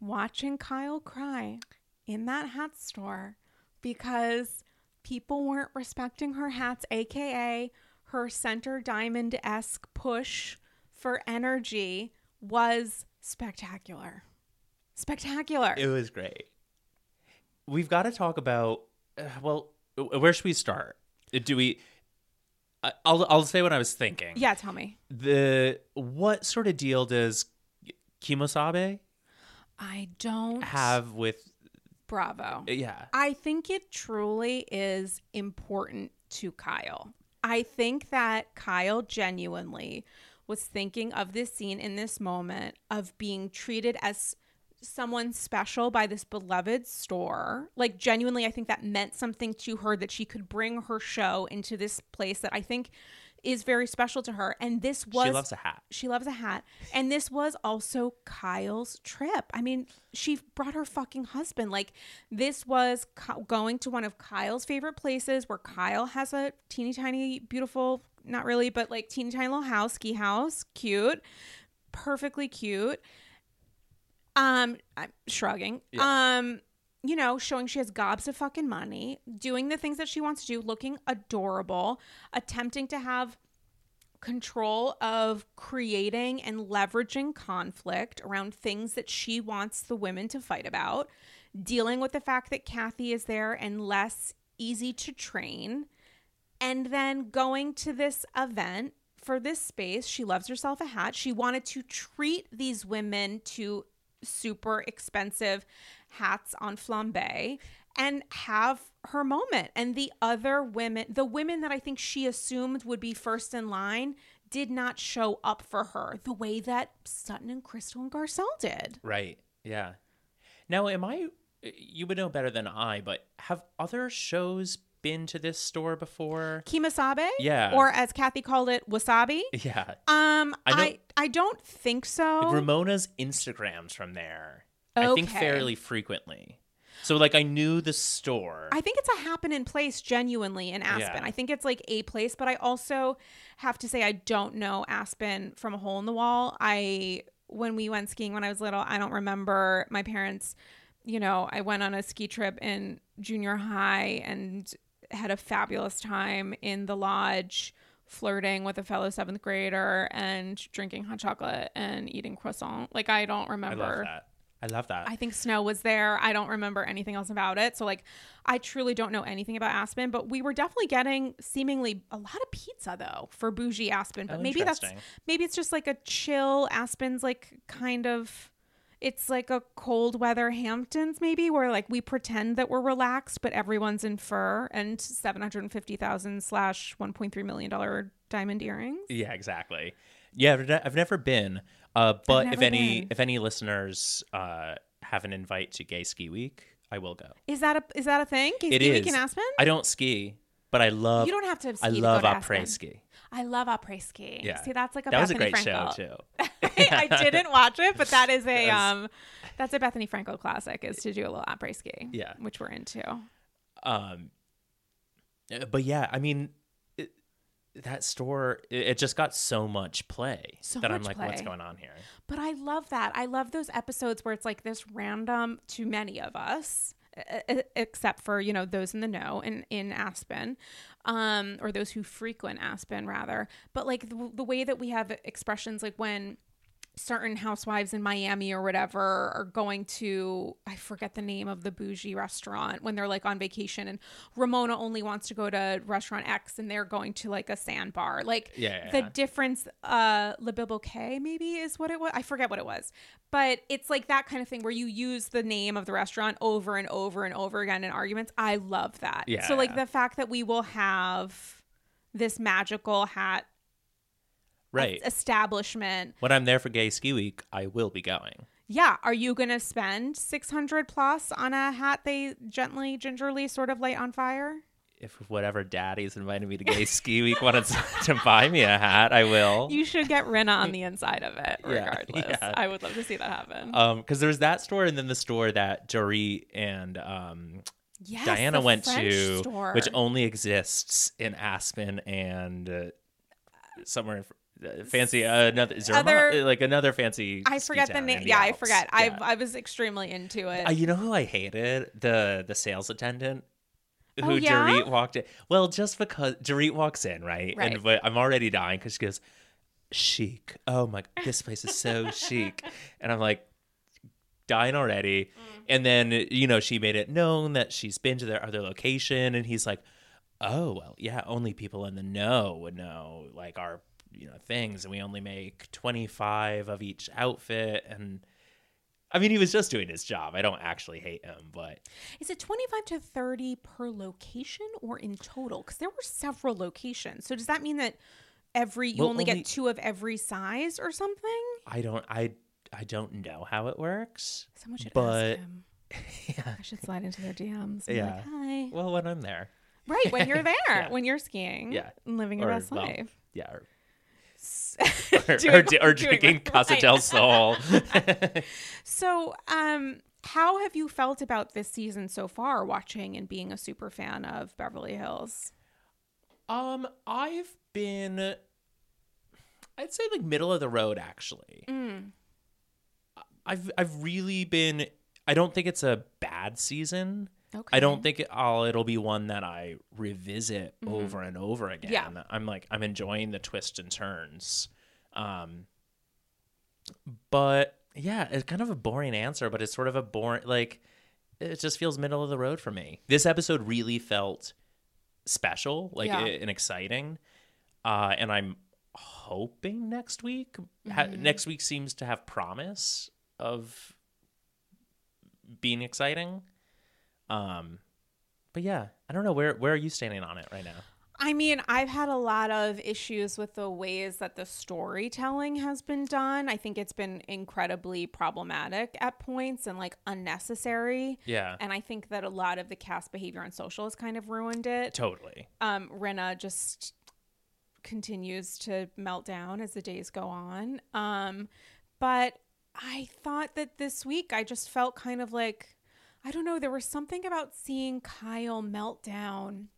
C: watching Kyle cry in that hat store because people weren't respecting her hats, aka her center diamond esque push for energy, was spectacular. Spectacular.
B: It was great. We've got to talk about. Uh, well, where should we start? Do we? I'll I'll say what I was thinking.
C: yeah, tell me.
B: The what sort of deal does Kemo Sabe
C: I don't
B: have with?
C: Bravo.
B: Yeah.
C: I think it truly is important to Kyle. I think that Kyle genuinely was thinking of this scene in this moment of being treated as someone special by this beloved store. Like, genuinely, I think that meant something to her that she could bring her show into this place that I think is very special to her. And this was
B: she loves a hat.
C: she loves a hat. And this was also Kyle's trip. I mean, she brought her fucking husband. Like, this was Ky- going to one of Kyle's favorite places where Kyle has a teeny tiny, beautiful, not really, but like teeny tiny little house, ski house, cute, perfectly cute. Um, I'm shrugging. Um, you know, showing she has gobs of fucking money, doing the things that she wants to do, looking adorable, attempting to have control of creating and leveraging conflict around things that she wants the women to fight about, dealing with the fact that Kathy is there and less easy to train, and then going to this event for this space. She loves herself a hat. She wanted to treat these women to super expensive hats on flambe and have her moment. And the other women, the women that I think she assumed would be first in line, did not show up for her the way that Sutton and Crystal and Garcelle did.
B: Right. Yeah. Now, am I? You would know better than I, but have other shows been to this store before?
C: Kemo Sabe?
B: Yeah.
C: Or as Kathy called it, wasabi?
B: Yeah.
C: Um,
B: I know-
C: I, I don't think so.
B: Ramona's Instagrams from there. I think fairly frequently. So like I knew the store.
C: I think it's a happen in place genuinely in Aspen.
B: Yeah.
C: I think it's like a place, but I also have to say I don't know Aspen from a hole in the wall. I when we went skiing when I was little, I don't remember my parents, you know, I went on a ski trip in junior high and had a fabulous time in the lodge flirting with a fellow 7th grader and drinking hot chocolate and eating croissant. Like I don't
B: I
C: remember
B: that. I love that.
C: I think snow was there. I don't remember anything else about it. So like I truly don't know anything about Aspen, but we were definitely getting seemingly a lot of pizza though for bougie Aspen. But
B: Oh,
C: maybe that's maybe it's just like a chill Aspen's like kind of it's like a cold weather Hamptons maybe where like we pretend that we're relaxed, but everyone's in fur and seven hundred and fifty thousand slash one point three million dollar diamond earrings.
B: Yeah, exactly. Yeah, I've ne- I've never been. Uh, but if any
C: been.
B: if any listeners uh, have an invite to Gay Ski Week, I will go.
C: Is that a is that a thing? Gay
B: It
C: ski
B: is.
C: week in Aspen?
B: I don't ski, but I love.
C: you don't have to ski
B: I love après ski.
C: I love après ski.
B: Yeah.
C: See, that's like a
B: That was a
C: Bethenny
B: great
C: Frankel.
B: show too.
C: I didn't watch it, but that is a
B: Yes.
C: um, that's a Bethenny Frankel classic. Is to do a little après ski.
B: Yeah.
C: which we're into.
B: Um, uh, but yeah, I mean, that store it, it just got so much play
C: So
B: that I'm
C: much
B: like, what's going on here?
C: But I love that. I love those episodes where it's like this random to many of us, except for you know those in the know and in Aspen, um, or those who frequent Aspen rather. But like the, the way that we have expressions like when certain housewives in Miami or whatever are going to I forget the name of the bougie restaurant when they're like on vacation and Ramona only wants to go to restaurant X and they're going to like a sandbar. Like
B: Yeah,
C: the difference uh Le Bilboquet maybe is what it was. I forget what it was. But it's like that kind of thing where you use the name of the restaurant over and over and over again in arguments. I love that.
B: Yeah.
C: So like the fact that we will have this magical hat
B: Right.
C: establishment
B: when I'm there for Gay Ski Week, I will be going.
C: yeah are you gonna spend 600 plus on a hat they gently gingerly sort of light on fire
B: If whatever daddy's invited me to Gay Ski Week wanted to buy me a hat, I will.
C: you should get Rinna on the inside of it regardless
B: yeah.
C: i would love to see that happen
B: Um, because there's that store and then the store that Dorit and um
C: yes,
B: Diana went
C: French
B: to,
C: store.
B: which only exists in Aspen and uh, somewhere in, fancy uh, another
C: Other-
B: like another fancy.
C: i forget the name yeah i
B: Alps.
C: forget I,
B: Yeah.
C: I was extremely into it
B: Uh, you know who I hated the the sales attendant. Who
C: Oh, yeah?
B: Dorit walked in? Well, just because Dorit walks in, right?
C: Right.
B: And but I'm already dying because she goes, chic. Oh my, this place is so chic, and I'm like dying already.
C: Mm.
B: And then you know she made it known that she's been to their other location, and he's like, oh well, yeah, only people in the know would know like our you know things, and we only make 25 of each outfit, and I mean he was just doing his job. I don't actually hate him, but
C: Is it 25 to 30 per location or in total? Because there were several locations. So does that mean that every you
B: Well,
C: only,
B: only-
C: get two of every size or something?
B: I don't I I don't know how it works.
C: Someone should
B: But-
C: ask him.
B: yeah.
C: I should slide into their DMs. And
B: Yeah.
C: Like, Hi.
B: Well, when I'm there.
C: Right when you're there,
B: Yeah.
C: when you're skiing,
B: Yeah.
C: and living your
B: Or,
C: best
B: well,
C: life.
B: Yeah. Or,
C: Doing-
B: or, or
C: doing
B: drinking
C: right.
B: Casa del Sol.
C: So, um, how have you felt about this season so far, watching and being a super fan of Beverly Hills?
B: um, I've been, I'd say like middle of the road actually.
C: Mm.
B: I've I've really been. I don't think it's a bad season.
C: Okay.
B: I don't think it, I'll, it'll be one that I revisit
C: Mm-hmm.
B: over and over again.
C: Yeah.
B: I'm like I'm enjoying the twists and turns. Um but yeah, it's kind of a boring answer, but it's sort of a boring like it just feels middle of the road for me. This episode really felt special, like
C: Yeah.
B: and exciting. Uh and I'm hoping next week
C: Mm-hmm.
B: next week seems to have promise of being exciting. Um, but yeah, I don't know where where are you standing on it right now?
C: I mean, I've had a lot of issues with the ways that the storytelling has been done. I think it's been incredibly problematic at points and like unnecessary.
B: Yeah,
C: And I think that a lot of the cast behavior on social has kind of ruined it.
B: totally.
C: um, Rinna just continues to melt down as the days go on. Um, but I thought that this week I just felt kind of like, I don't know, there was something about seeing Kyle melt down.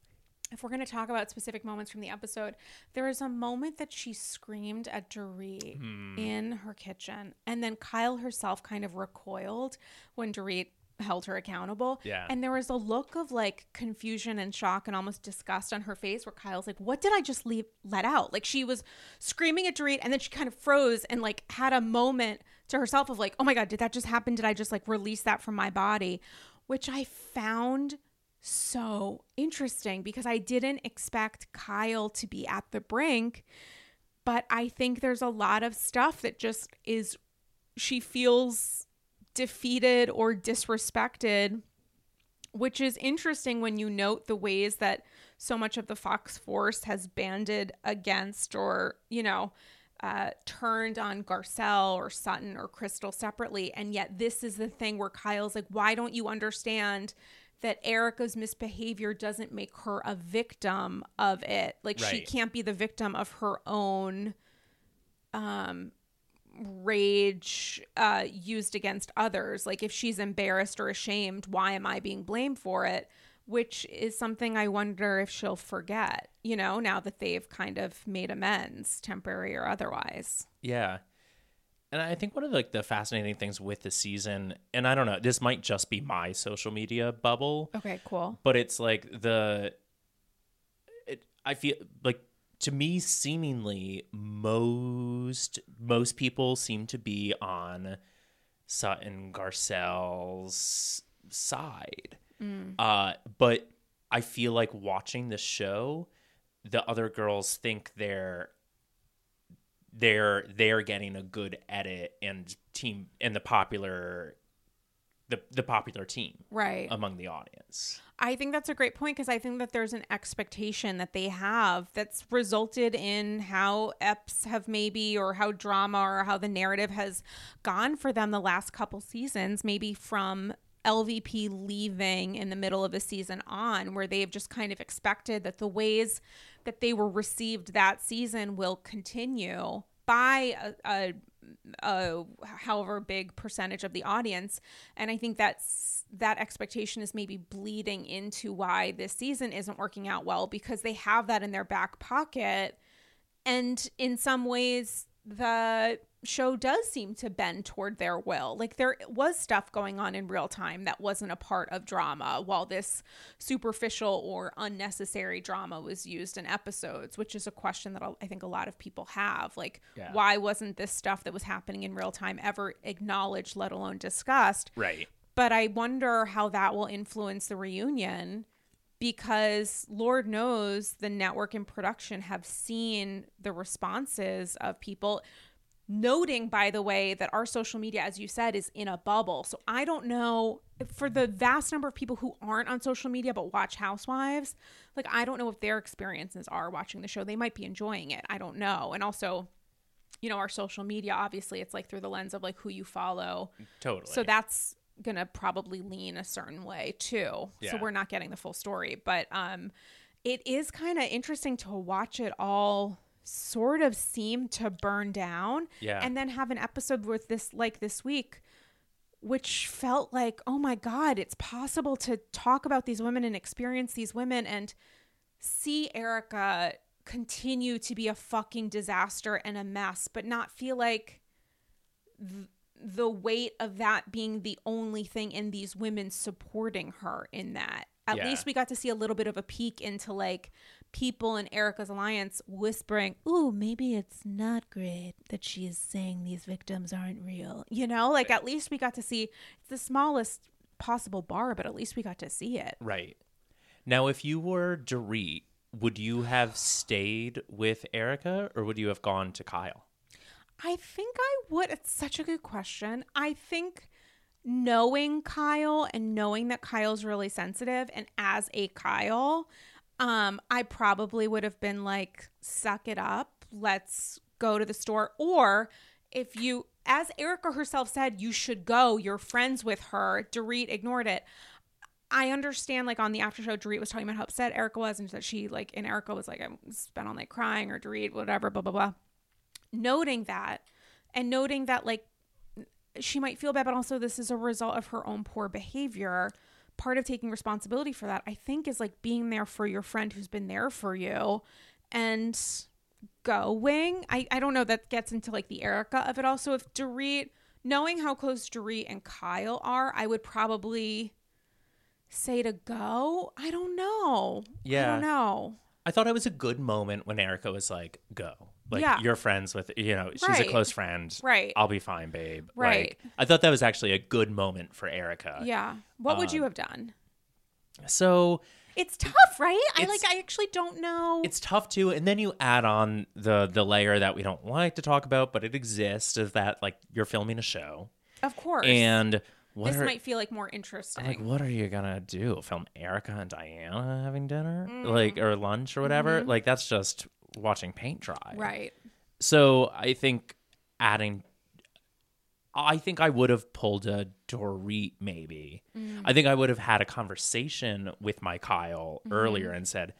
C: If we're going to talk about specific moments from the episode, there was a moment that she screamed at Dorit hmm. in her kitchen. And then Kyle herself kind of recoiled when Dorit held her accountable.
B: Yeah.
C: And there was a look of like confusion and shock and almost disgust on her face where Kyle's like, What did I just leave let out? Like she was screaming at Dorit and then she kind of froze and like had a moment to herself of like, Oh my God, did that just happen? Did I just like release that from my body? Which I found so interesting because I didn't expect Kyle to be at the brink. But I think there's a lot of stuff that just is, she feels defeated or disrespected, which is interesting when you note the ways that so much of the Fox force has banded against or, you know, uh, turned on Garcelle or Sutton or Crystal separately. And yet, this is the thing where Kyle's like, why don't you understand that Erika's misbehavior doesn't make her a victim of it? Like, she can't be the victim of her own um rage uh used against others like if she's embarrassed or ashamed why am i being blamed for it which is something i wonder if she'll forget you know now that they've kind of made amends temporary or otherwise
B: Yeah. And I think one of like the fascinating things with the season, and I don't know, this might just be my social media bubble,
C: okay cool
B: but it's like the it, I feel like to me seemingly most most people seem to be on Sutton Garcelle's side. Uh but I feel like watching the show the other girls think they're they're they're getting a good edit and team and the popular the the popular team
C: right
B: among the audience.
C: I think that's a great point because I think that there's an expectation that they have that's resulted in how EPs have maybe, or how drama or how the narrative has gone for them the last couple seasons, maybe from LVP leaving in the middle of a season on, where they've just kind of expected that the ways that they were received that season will continue by a, a uh, however big percentage of the audience. And i think that's that expectation is maybe bleeding into why this season isn't working out well because they have that in their back pocket. And in some ways the show does seem to bend toward their will like there was stuff going on in real time that wasn't a part of drama while this superficial or unnecessary drama was used in episodes which is a question that i think a lot of people have like
B: Yeah.
C: why wasn't this stuff that was happening in real time ever acknowledged let alone discussed
B: Right.
C: but I wonder how that will influence the reunion because Lord knows the network and production have seen the responses of people. Noting, by the way, that our social media, as you said, is in a bubble. So I don't know for the vast number of people who aren't on social media but watch Housewives, like, I don't know what their experiences are watching the show. They might be enjoying it. I don't know. And also, you know, our social media, obviously, it's like through the lens of like who you follow.
B: Totally.
C: So that's gonna probably lean a certain way too. So we're not getting the full story, but um, it is kind of interesting to watch it all sort of seem to burn down
B: Yeah.
C: and then have an episode with this like this week which felt like oh my god it's possible to talk about these women and experience these women and see Erika continue to be a fucking disaster and a mess but not feel like th- the weight of that being the only thing in these women supporting her in that at
B: Yeah.
C: least we got to see a little bit of a peek into like people in Erika's alliance whispering, "Ooh, maybe it's not great that she's saying these victims aren't real." You know, like at least we got to see it's the smallest possible bar, but at least we got to see it.
B: Right. Now, if you were Dorit, would you have stayed with Erika or would you have gone to Kyle?
C: I think I would. It's such a good question. I think knowing Kyle and knowing that Kyle's really sensitive and as a Kyle, um, I probably would have been like, suck it up. Let's go to the store. Or if you, as Erika herself said, you should go, you're friends with her. Dorit ignored it. I understand, like on the after show, Dorit was talking about how upset Erika was, and that she like, and Erika was like, I spent all night crying, or Dorit, whatever, blah blah blah. Noting that, and noting that like she might feel bad, but also this is a result of her own poor behavior. Part of taking responsibility for that, I think, is like being there for your friend who's been there for you, and going. I I don't know that gets into like the Erika of it. Also, if Dorit, knowing how close Dorit and Kyle are, I would probably say to go. I don't know.
B: Yeah.
C: I don't know.
B: I thought it was a good moment when Erika was like, "Go, like
C: Yeah.
B: you're friends with, you know, she's a close friend,
C: Right.
B: I'll be fine, babe."
C: Right.
B: Like, I thought that was actually a good moment for Erika.
C: Yeah. What would you
B: Um,
C: have done?
B: So
C: It's tough, right? I like. I actually don't know.
B: it's tough too, and then you add on the the layer that we don't like to talk about, but it exists, is that like you're filming a show,
C: of course.
B: and what
C: this
B: are
C: might feel like more interesting.
B: like what are you gonna do? Film Erika and Diana having dinner,
C: Mm.
B: like or lunch or whatever? Like that's just watching paint dry,
C: right.
B: So I think adding, I think I would have pulled a Dorit maybe.
C: Mm.
B: I think I would have had a conversation with my Kyle
C: Mm-hmm.
B: earlier and said,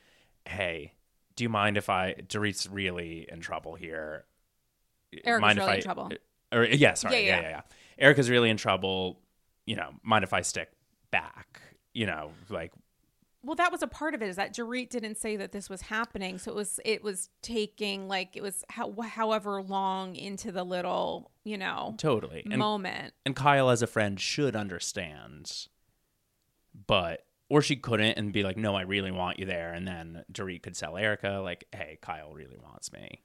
B: "Hey, do you mind if I Dorit's really in trouble here?
C: Erika's
B: mind
C: really
B: if I,
C: in trouble.
B: Or yeah, sorry,
C: Yeah,
B: yeah,
C: yeah.
B: yeah, yeah. Erika's really in trouble. You know, mind if I stick back? You know, like
C: Well, that was a part of it. Is that Dorit didn't say that this was happening, so it was it was taking like it was how, however long into the little you know
B: totally. And
C: moment.
B: and Kyle as a friend should understand, but or she couldn't and be like, "No, I really want you there," and then Dorit could sell Erika like, "Hey, Kyle really wants me."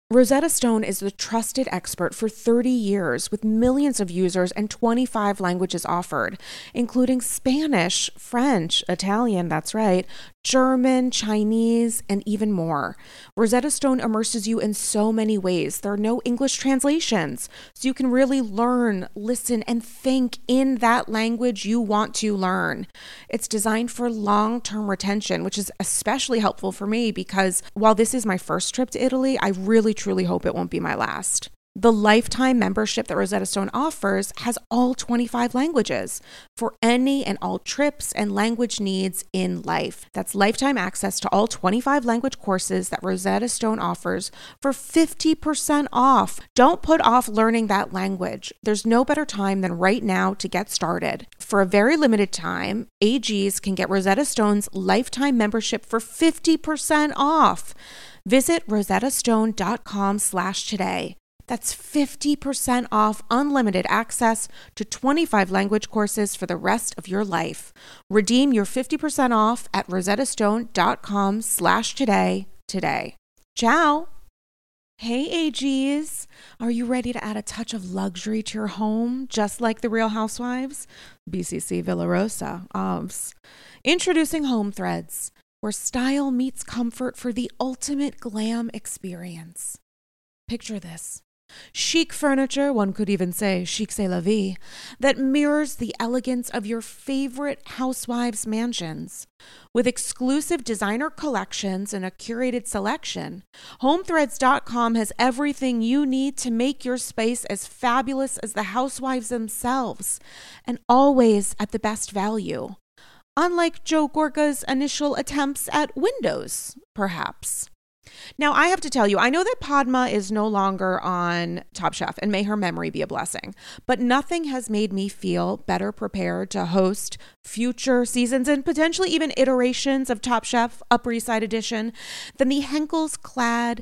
C: Rosetta Stone is the trusted expert for 30 years with millions of users and 25 languages offered, including Spanish, French, Italian, that's right, German, Chinese, and even more. Rosetta Stone immerses you in so many ways. There are no English translations, so you can really learn, listen, and think in that language you want to learn. It's designed for long term retention, which is especially helpful for me because while this is my first trip to Italy, I really truly hope it won't be my last. The lifetime membership that Rosetta Stone offers has all 25 languages for any and all trips and language needs in life. That's lifetime access to all 25 language courses that Rosetta Stone offers for 50% off. Don't put off learning that language. There's no better time than right now to get started. For a very limited time, AGs can get Rosetta Stone's lifetime membership for 50% off. Visit rosettastone.com slash today. That's 50% off unlimited access to 25 language courses for the rest of your life. Redeem your 50% off at rosettastone.com slash today today. Ciao! Hey AGs, are you ready to add a touch of luxury to your home, just like the Real Housewives? BCC Villarosa, OBS. Introducing Home Threads, where style meets comfort for the ultimate glam experience. Picture this Chic furniture, one could even say chic c'est la vie, that mirrors the elegance of your favorite housewives' mansions. With exclusive designer collections and a curated selection, HomeThreads.com has everything you need to make your space as fabulous as the housewives themselves, and always at the best value. Unlike Joe Gorga's initial attempts at windows, perhaps. Now, I have to tell you, I know that Padma is no longer on Top Chef, and may her memory be a blessing, but nothing has made me feel better prepared to host future seasons and potentially even iterations of Top Chef Upper East Side Edition than the Henckels Clad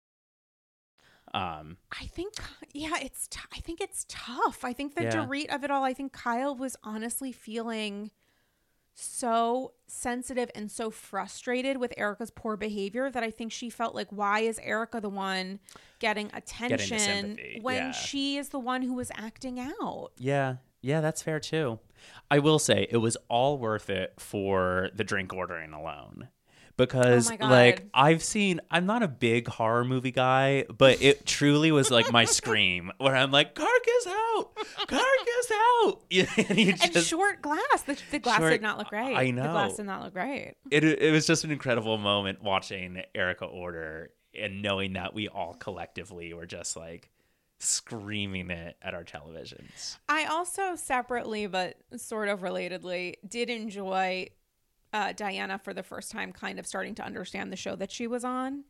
B: Um,
C: I think, yeah, it's. T- I think it's tough. I think the
B: Yeah.
C: Dorit of it all. I think Kyle was honestly feeling so sensitive and so frustrated with Erika's poor behavior that I think she felt like, why is Erika the one getting attention
B: sympathy,
C: when
B: yeah.
C: she is the one who was acting out?
B: yeah, yeah, that's fair too. I will say it was all worth it for the drink ordering alone. Because
C: Oh
B: like I've seen I'm not a big horror movie guy, but it truly was like my scream where I'm like, carcass out, carcass out. And you
C: And short glass. The, the glass
B: Short-
C: did not look great.
B: I know
C: The glass did not look great.
B: it it was just an incredible moment watching Erika order and knowing that we all collectively were just like screaming it at our televisions.
C: I also separately, but sort of relatedly, did enjoy uh, Diana for the first time, kind of starting to understand the show that she was on,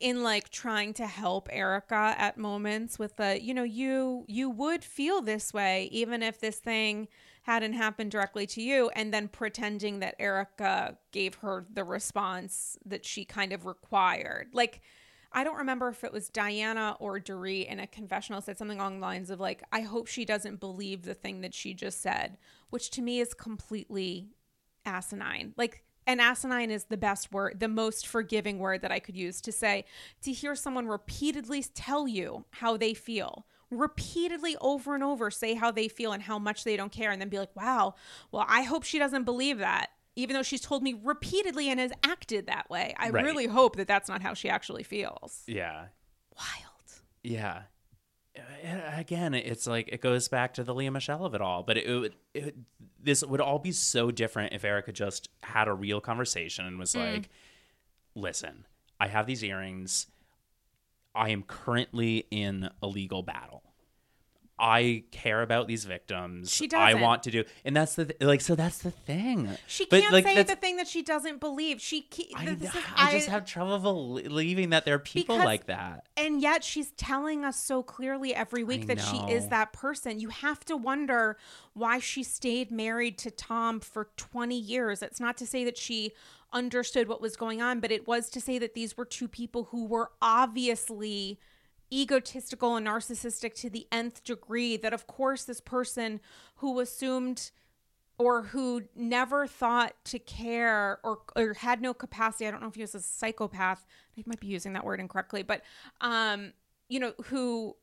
C: in like trying to help Erika at moments with the, you know, you you would feel this way even if this thing hadn't happened directly to you, and then pretending that Erika gave her the response that she kind of required, like. I don't remember if it was Diana or Dorit in a confessional said something along the lines of like, I hope she doesn't believe the thing that she just said, which to me is completely asinine. Like and asinine is the best word, the most forgiving word that I could use to say to hear someone repeatedly tell you how they feel. Repeatedly over and over say how they feel and how much they don't care and then be like, "Wow, well, I hope she doesn't believe that." Even though she's told me repeatedly and has acted that way. I
B: Right.
C: really hope that that's not how she actually feels.
B: Yeah.
C: Wild.
B: Yeah. Again, it's like it goes back to the Lea Michele of it all, but it, would it this would all be so different if Erika just had a real conversation and was mm. like, "Listen, I have these earrings. I am currently in a legal battle. I care about these victims.
C: She doesn't.
B: want to do, and that's the th- like. So that's the thing.
C: She
B: But,
C: can't
B: like,
C: say the thing that she doesn't believe. She ke-
B: I,
C: is-
B: I just have trouble believing that there are people
C: Because-
B: like that.
C: and yet she's telling us so clearly every week that she is that person. You have to wonder why she stayed married to Tom for 20 years. It's not to say that she understood what was going on, but it was to say that these were two people who were obviously egotistical and narcissistic to the nth degree that of course this person who assumed or who never thought to care or, or had no capacity i don't know if he was a psychopath i might be using that word incorrectly but um you know who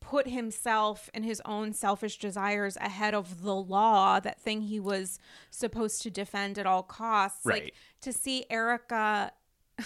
C: put himself and his own selfish desires ahead of the law that thing he was supposed to defend at all costs
B: Right.
C: like to see erika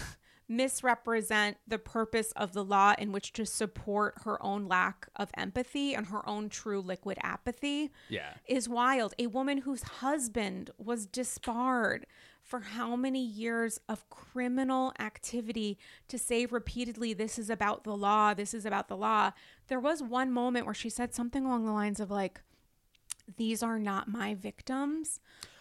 C: misrepresent the purpose of the law in which to support her own lack of empathy and her own true liquid apathy
B: Yeah.
C: is wild. A woman whose husband was disbarred for how many years of criminal activity to say repeatedly, This is about the law, this is about the law. There was one moment where she said something along the lines of, like, these are not my victims.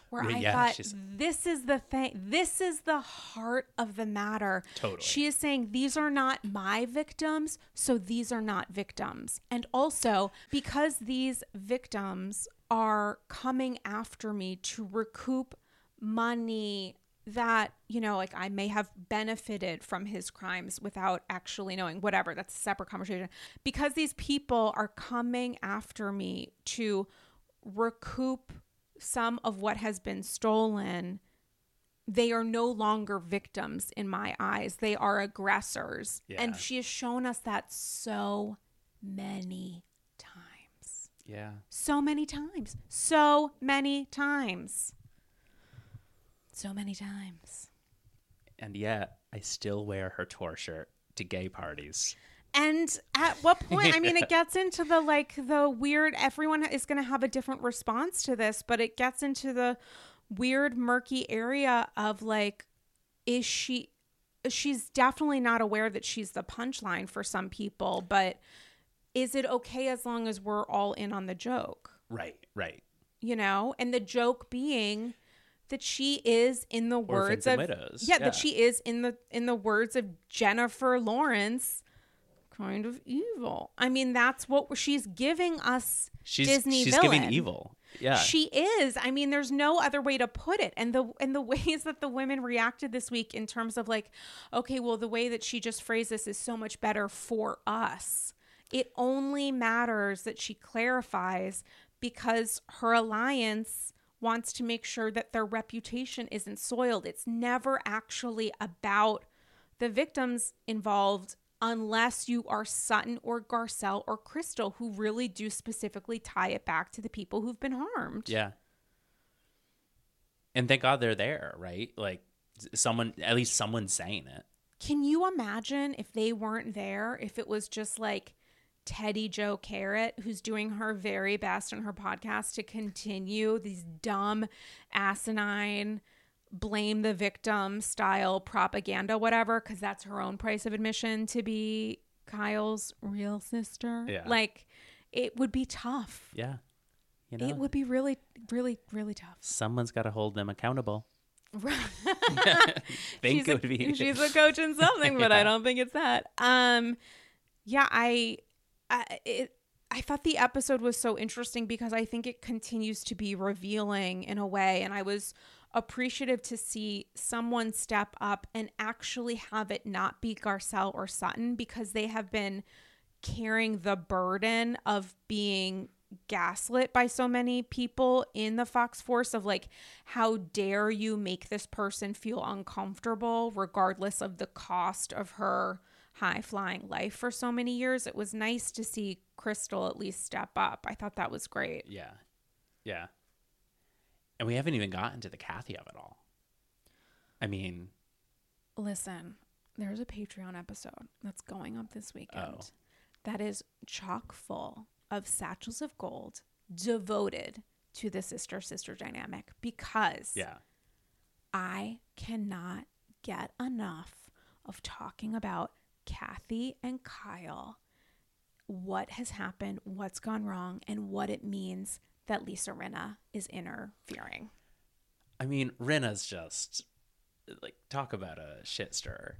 C: Where I
B: yeah,
C: thought, this is the thing, this is the heart of the matter.
B: Totally.
C: She is saying, these are not my victims, so these are not victims. And also, because these victims are coming after me to recoup money that, you know, like I may have benefited from his crimes without actually knowing, whatever, that's a separate conversation. Because these people are coming after me to recoup some of what has been stolen they are no longer victims in my eyes. They are aggressors. And she has shown us that so many times.
B: Yeah.
C: So many times. So many times. So many times.
B: And yet, I still wear her tour shirt to gay parties.
C: And at what point? I mean, it gets into the like the weird, everyone is going to have a different response to this, but it gets into the weird, murky area of like, is she, she's definitely not aware that she's the punchline for some people, but is it okay as long as we're all in on the joke?
B: Right. Right.
C: You know, and the joke being that she is in the words
B: Orphans
C: of
B: widows.
C: yeah,
B: Yeah.
C: that she is in the in the words of Jennifer Lawrence kind of evil. I mean, that's what she's giving us
B: She's
C: Disney
B: she's
C: villain.
B: giving evil. Yeah.
C: She is. I mean, there's no other way to put it. And the and the ways that the women reacted this week in terms of like, okay, well, the way that she just phrased this is so much better for us. It only matters that she clarifies because her alliance wants to make sure that their reputation isn't soiled. It's never actually about the victims involved unless you are Sutton or Garcelle or Crystal, who really do specifically tie it back to the people who've been harmed.
B: Yeah. And thank God they're there, right? Like someone, at least someone's saying it.
C: Can you imagine if they weren't there, if it was just like Teddy Joe Carrot, who's doing her very best on her podcast to continue these dumb, asinine, blame the victim style propaganda, whatever, because that's her own price of admission to be Kyle's real sister?
B: Yeah.
C: Like, it would be tough.
B: Yeah. You know,
C: It would be really, really, really tough.
B: someone's got to hold them accountable.
C: Right.
B: Think
C: she's
B: it
C: a,
B: would be.
C: she's a coach in something, but I don't think it's that. Um, yeah, I, I, it, I thought the episode was so interesting because I think it continues to be revealing in a way, and I was appreciative to see someone step up and actually have it not be Garcelle or Sutton because they have been carrying the burden of being gaslit by so many people in the Fox force of like, how dare you make this person feel uncomfortable, regardless of the cost of her high flying life for so many years. It was nice to see Crystal at least step up. I thought that was great.
B: Yeah. Yeah. And we haven't even gotten to the Kathy of it all. I mean,
C: Listen, there's a Patreon episode that's going up this weekend
B: Oh.
C: that is chock full of satchels of gold devoted to the sister sister dynamic because
B: yeah.
C: I cannot get enough of talking about Kathy and Kyle what has happened, what's gone wrong, and what it means that Lisa Rinna is interfering.
B: I mean, Rinna's just like talk about a shit stirrer.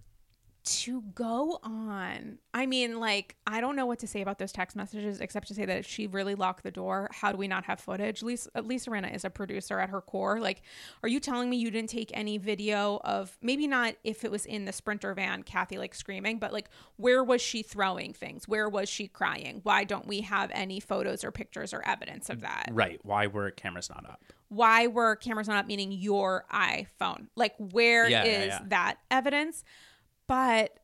C: To go on. I mean, like, I don't know what to say about those text messages except to say that if she really locked the door, how do we not have footage? Lisa, Lisa Rinna is a producer at her core. Like, are you telling me you didn't take any video of maybe not if it was in the sprinter van, Kathy like screaming, but like, where was she throwing things? Where was she crying? Why don't we have any photos or pictures or evidence of that?
B: Right. Why were cameras not up?
C: why were cameras not up meaning your iphone like where is
B: Yeah, yeah, yeah.
C: that evidence but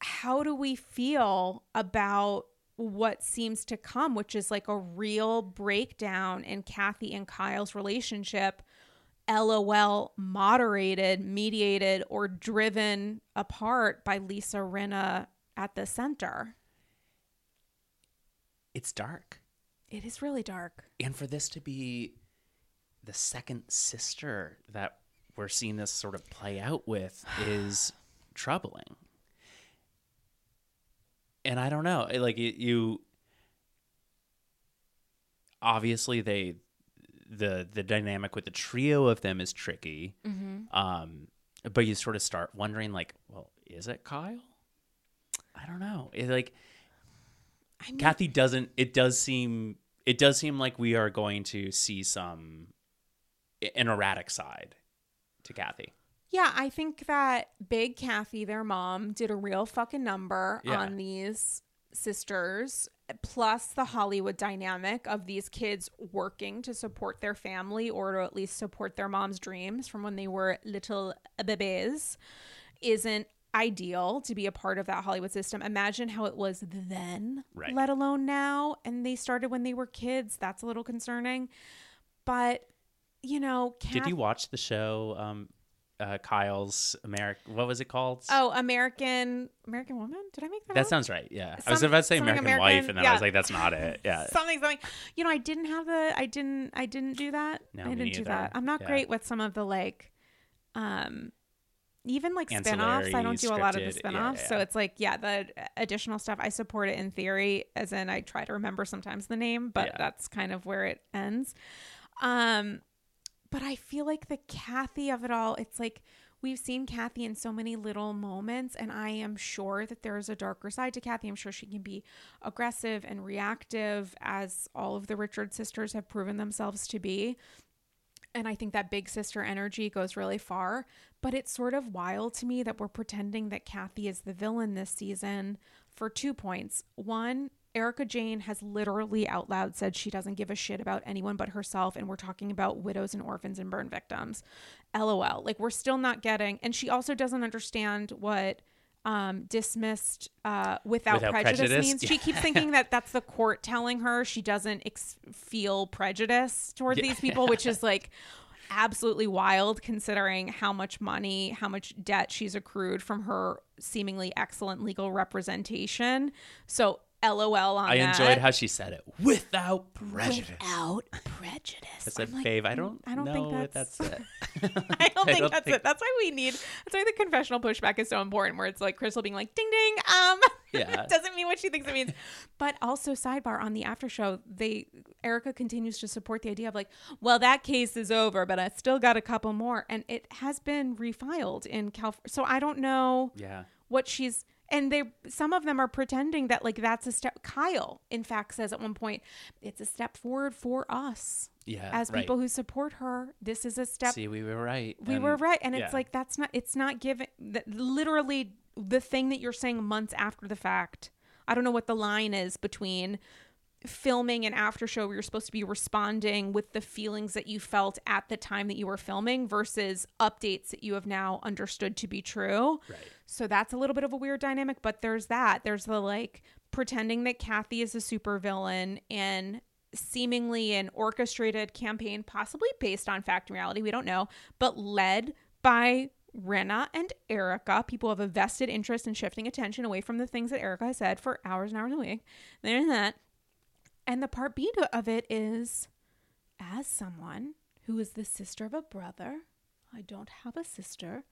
C: how do we feel about what seems to come which is like a real breakdown in kathy and kyle's relationship lol moderated mediated or driven apart by lisa rinna at the center
B: It's dark.
C: it is really dark
B: And for this to be the second sister that we're seeing this sort of play out with is troubling. And I don't know, eh, like it, you obviously they the the dynamic with the trio of them is tricky. Mm-hmm. Um but you sort of start wondering like, well, is it Kyle? I don't know. It like
C: I mean,
B: Kathy doesn't. It does seem. It does seem like we are going to see some eh, an erratic side to Kathy.
C: Yeah, I think that Big Kathy, their mom, did a real fucking number
B: Yeah.
C: on these sisters, plus the Hollywood dynamic of these kids working to support their family or to at least support their mom's dreams from when they were little bebés isn't ideal to be a part of that Hollywood system. Imagine how it was then,
B: Right.
C: let alone now. And they started when they were kids. That's a little concerning. But, you know,
B: Did you watch the show? Um, uh, Kyle's American. What was it called?
C: Oh, American American Woman? Did I make that?
B: that
C: up?
B: sounds right. Yeah, I was about to say American,
C: American,
B: Wife, and then
C: yeah.
B: I was like, that's not it. Yeah.
C: something something. You know, I didn't have the. I didn't. I didn't do that.
B: No,
C: I didn't do that. I'm not
B: Yeah.
C: great with some of the like, um, even like spin-offs. I don't do a lot of the
B: scripted, yeah,
C: spin-offs. So it's like, yeah, the additional stuff I support it in theory, as in I try to remember sometimes the name, but that's kind of where it ends. Um, but I feel like the Kathy of it all, it's like we've seen Kathy in so many little moments, and I am sure that there is a darker side to Kathy. I'm sure she can be aggressive and reactive, as all of the Richard sisters have proven themselves to be. And I think that big sister energy goes really far. But it's sort of wild to me that we're pretending that Kathy is the villain this season for two points. One, Erika Jayne has literally out loud said she doesn't give a shit about anyone but herself. And we're talking about widows and orphans and burn victims. LOL. Like, we're still not getting. And she also doesn't understand what um, dismissed uh, without,
B: Without
C: prejudice,
B: prejudice?
C: means. She keeps thinking that that's the court telling her she doesn't ex- feel prejudice towards
B: Yeah.
C: these people, which is like absolutely wild considering how much money, how much debt she's accrued from her seemingly excellent legal representation. So, LOL on that.
B: I
C: that.
B: enjoyed how she said it without prejudice.
C: Without prejudice.
B: I said,
C: like,
B: babe, I don't,
C: I don't think that's-
B: that's it.
C: I don't
B: I
C: think
B: don't
C: that's
B: think-
C: it. That's why we need. That's why the confessional pushback is so important. Where it's like Crystal being like, "Ding ding," um,
B: Yeah.
C: doesn't mean what she thinks it means. But also, sidebar on the after show, they Erika continues to support the idea of like, well, that case is over, but I still got a couple more, and it has been refiled in California. So I don't know
B: yeah.
C: what she's and they some of them are pretending that like that's a step kyle in fact says at one point it's a step forward for us
B: Yeah.
C: as
B: right.
C: people who support her this is a step
B: See, we were right.
C: we
B: And-
C: were right and
B: yeah.
C: it's like that's not it's not giving literally the thing that you're saying months after the fact i don't know what the line is between filming an after show where you're supposed to be responding with the feelings that you felt at the time that you were filming versus updates that you have now understood to be true
B: Right.
C: so that's a little bit of a weird dynamic, but there's that. There's the like pretending that Kathy is a supervillain and seemingly an orchestrated campaign, possibly based on fact and reality, we don't know, but led by Rinna and Erika. People have a vested interest in shifting attention away from the things that Erika has said for hours and hours a week. There's that. And the part B of it is as someone who is the sister of a brother, I don't have a sister.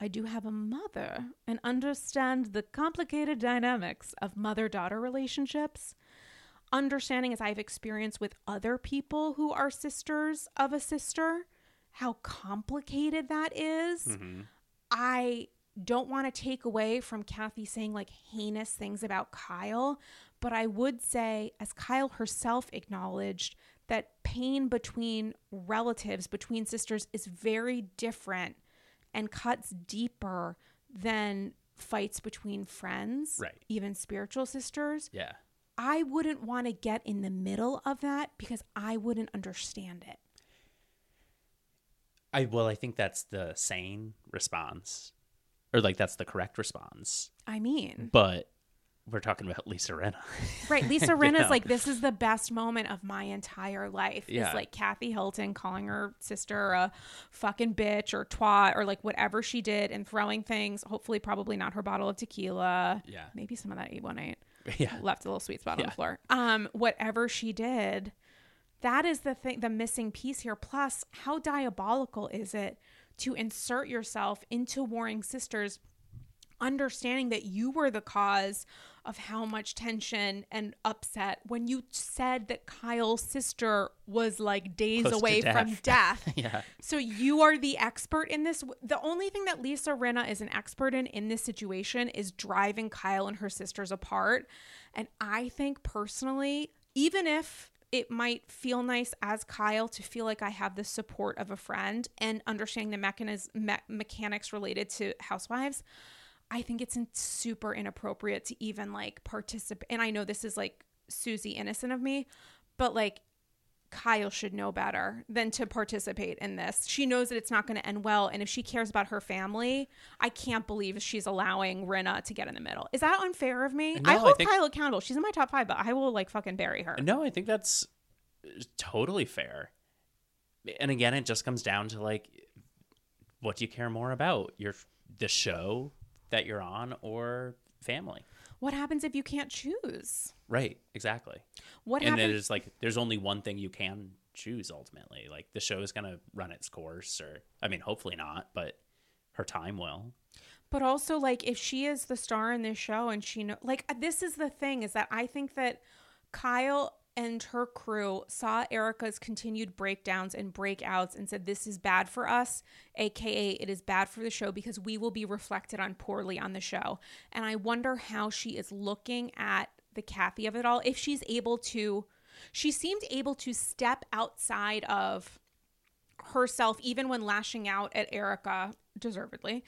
C: I do have a mother and understand the complicated dynamics of mother daughter relationships. Understanding, as I've experienced with other people who are sisters of a sister, how complicated that is. Mm-hmm. I don't want to take away from Kathy saying like heinous things about Kyle, but I would say, as Kyle herself acknowledged, that pain between relatives, between sisters, is very different and cuts deeper than fights between friends,
B: Right.
C: even spiritual sisters.
B: Yeah.
C: I wouldn't want to get in the middle of that because I wouldn't understand it.
B: I well, I think that's the sane response, or like that's the correct response.
C: I mean,
B: But we're talking about Lisa Rinna.
C: Right. Lisa Rinna's
B: know?
C: like, this is the best moment of my entire life.
B: Yeah.
C: Is like Kathy Hilton calling her sister a fucking bitch or twat or like whatever she did and throwing things, hopefully, probably not her bottle of tequila.
B: Yeah.
C: Maybe some of that 818
B: yeah.
C: left a little sweet spot on the floor. Um, whatever she did, that is the thing, the missing piece here. Plus, how diabolical is it to insert yourself into warring sisters, understanding that you were the cause of how much tension and upset when you said that Kyle's sister was like days
B: Close
C: away from
B: death.
C: death.
B: Yeah.
C: So you are the expert in this. The only thing that Lisa Rinna is an expert in in this situation is driving Kyle and her sisters apart. And I think personally, even if it might feel nice as Kyle to feel like I have the support of a friend and understanding the mechanism me- mechanics related to housewives, I think it's in- super inappropriate to even like participate. And I know this is like Susie innocent of me, but like Kyle should know better than to participate in this. She knows that it's not going to end well. And if she cares about her family, I can't believe she's allowing Rinna to get in the middle. Is that unfair of me?
B: No,
C: I
B: I
C: hold
B: think-
C: Kyle accountable. She's in my top five, but I will like fucking bury her.
B: No, I think that's uh, totally fair. And again, it just comes down to like, what do you care more about? Your the show that you're on or family?
C: What happens if you can't choose?
B: Right. Exactly.
C: What
B: and
C: happens?
B: there's like there's only one thing you can choose ultimately. Like the show is gonna run its course, or I mean, hopefully not, but her time will.
C: But also, like, if she is the star in this show and she know, like, uh, this is the thing is that I think that Kyle and her crew saw Erika's continued breakdowns and breakouts and said, This is bad for us, aka it is bad for the show because we will be reflected on poorly on the show. And I wonder how she is looking at the Kathy of it all. If she's able to, she seemed able to step outside of herself, even when lashing out at Erika, deservedly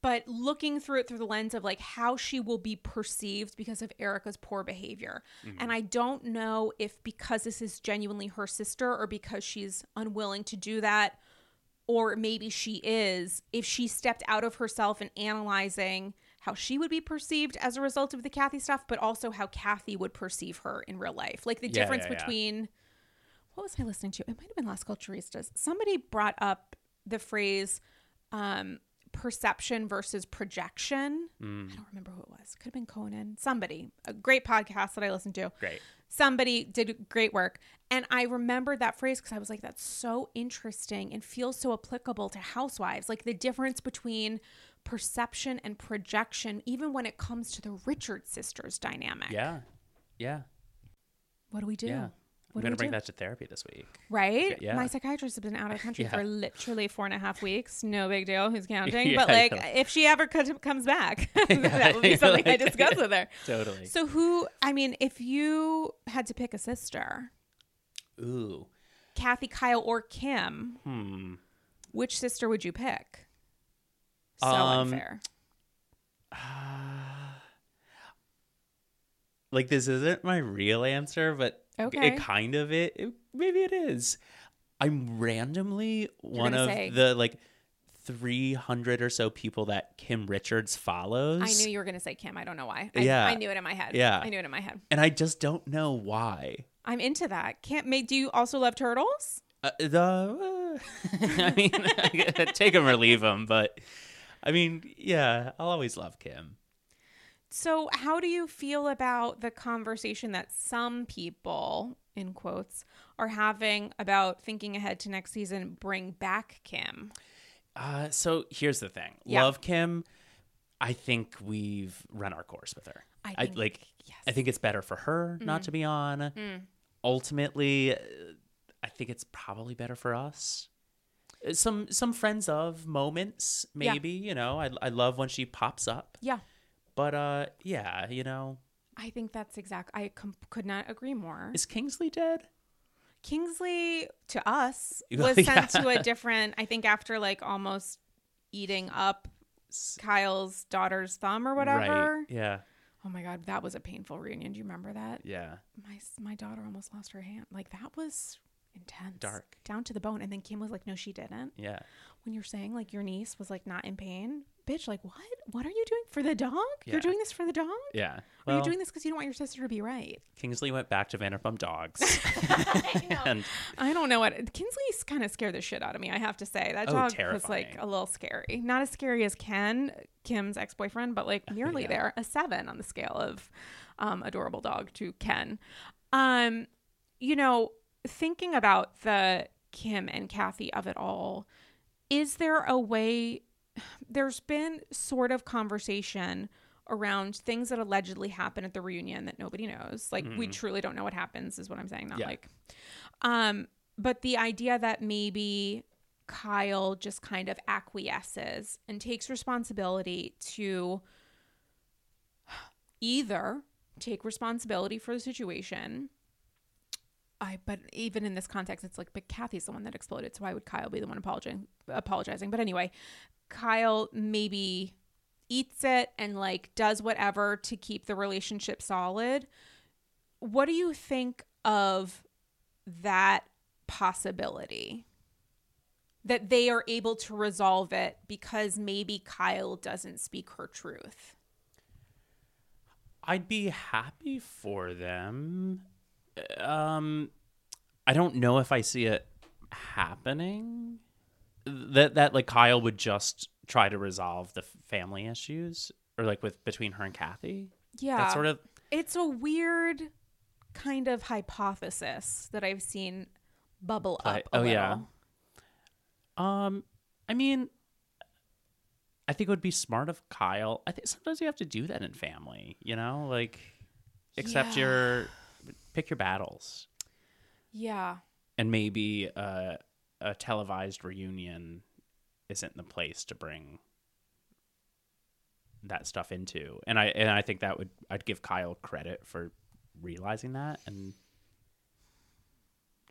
C: but looking through it through the lens of like how she will be perceived because of Erika's poor behavior. Mm-hmm. And I don't know if because this is genuinely her sister or because she's unwilling to do that or maybe she is if she stepped out of herself and analyzing how she would be perceived as a result of the Kathy stuff, but also how Kathy would perceive her in real life. Like the
B: Yeah,
C: difference
B: yeah, yeah.
C: between what was I listening to? It might have been Las Culturistas. Somebody brought up the phrase um, perception versus projection.
B: Mm.
C: I don't remember who it was. Could have been Conan. Somebody. A great podcast that I listened to.
B: Great.
C: Somebody did great work. And I remembered that phrase because I was like, that's so interesting and feels so applicable to housewives. Like the difference between perception and projection, even when it comes to the Richard sisters dynamic.
B: Yeah. Yeah.
C: What do we do?
B: Yeah.
C: What
B: I'm
C: we
B: gonna bring
C: do?
B: that to therapy this week.
C: Right?
B: Yeah.
C: My psychiatrist has been out of country
B: Yeah.
C: for literally four and a half weeks. No big deal. Who's counting?
B: Yeah,
C: but like, if she ever co- comes back, that would be something I discuss with her.
B: Totally.
C: So, who, I mean, if you had to pick a sister,
B: Ooh.
C: Kathy, Kyle, or Kim,
B: Hmm.
C: which sister would you pick? So
B: Um,
C: unfair.
B: Like this isn't my real answer, but
C: Okay.
B: it kind of it, it maybe it is. I'm randomly one
C: gonna
B: of
C: say-
B: the like 300 or so people that Kim Richards follows.
C: I knew you were going to say Kim. I don't know why. I,
B: Yeah.
C: I knew it in my head.
B: Yeah.
C: I knew it in my head.
B: and I just don't know why.
C: I'm into that. Can't make, do you also love turtles?
B: Uh, the uh, I mean, take them or leave them, but I mean, yeah, I'll always love Kim.
C: So, how do you feel about the conversation that some people, in quotes, are having about thinking ahead to next season, bring back Kim?
B: Uh, so here's the thing.
C: Yeah.
B: Love Kim. I think we've run our course with her.
C: I
B: I,
C: think-
B: like.
C: yes.
B: I think it's better for her not to be on.
C: Mm.
B: Ultimately, I think it's probably better for us. Some some friends of moments,
C: Yeah.
B: maybe you know. I I love when she pops up,
C: Yeah.
B: but uh, yeah, you know,
C: I think that's exact. I com- could not agree more.
B: is Kingsley dead?
C: Kingsley to us
B: Yeah.
C: was sent to a different. I think after like almost eating up Kyle's daughter's thumb or whatever.
B: Right? Yeah,
C: Oh my god, that was a painful reunion. Do you remember that?
B: yeah.
C: My my daughter almost lost her hand. Like that was intense,
B: Dark.
C: down to the bone. And then Kim was like, "No, she didn't."
B: Yeah.
C: When you're saying like your niece was like not in pain, bitch. Like what? What are you doing for the dog?
B: Yeah.
C: You're doing this for the dog?
B: Yeah.
C: Are
B: Well,
C: you doing this because you don't want your sister to be right?
B: Kingsley went back to Vanderpump Dogs.
C: know.
B: and
C: I don't know what Kingsley's kind of scared the shit out of me. I have to say that
B: Oh,
C: dog was like a little scary. Not as scary as Ken, Kim's ex boyfriend, but like nearly
B: Yeah.
C: there. A seven on the scale of um, adorable dog to Ken. Um, you know, thinking about the Kim and Kathy of it all, is there a way? There's been sort of conversation around things that allegedly happen at the reunion that nobody knows. Like we truly don't know what happens is what I'm saying. Not
B: Yeah.
C: like um but the idea that maybe Kyle just kind of acquiesces and takes responsibility to either take responsibility for the situation I but even in this context it's like but Kathy's the one that exploded so why would Kyle be the one apologizing apologizing? But anyway Kyle maybe eats it and like does whatever to keep the relationship solid. What do you think of that possibility? That they are able to resolve it because maybe Kyle doesn't speak her truth?
B: I'd be happy for them. Um, I don't know if I see it happening. That that like Kyle would just try to resolve the family issues, or like with between her and Kathy.
C: yeah
B: That's sort of
C: it's a weird kind of hypothesis that I've seen bubble up. A
B: oh, yeah. Um, I mean, I think it would be smart of Kyle. I think sometimes you have to do that in family, you know, like except
C: Yeah.
B: your pick your battles,
C: Yeah.
B: and maybe uh, a televised reunion isn't the place to bring that stuff into. And I and I think that would I'd give Kyle credit for realizing that and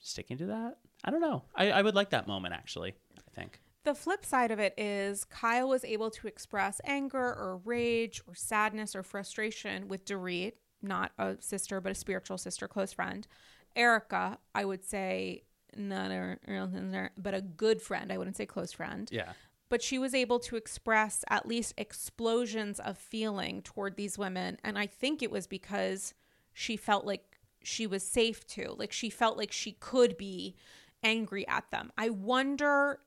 B: sticking to that. I don't know. I, I would like that moment actually. I think.
C: The flip side of it is Kyle was able to express anger or rage or sadness or frustration with Dorit, not a sister, but a spiritual sister, close friend. Erika, I would say, not a real sister, but a good friend. I wouldn't say close friend.
B: Yeah.
C: but she was able to express at least explosions of feeling toward these women and i think it was because she felt like she was safe to like she felt like she could be angry at them i wonder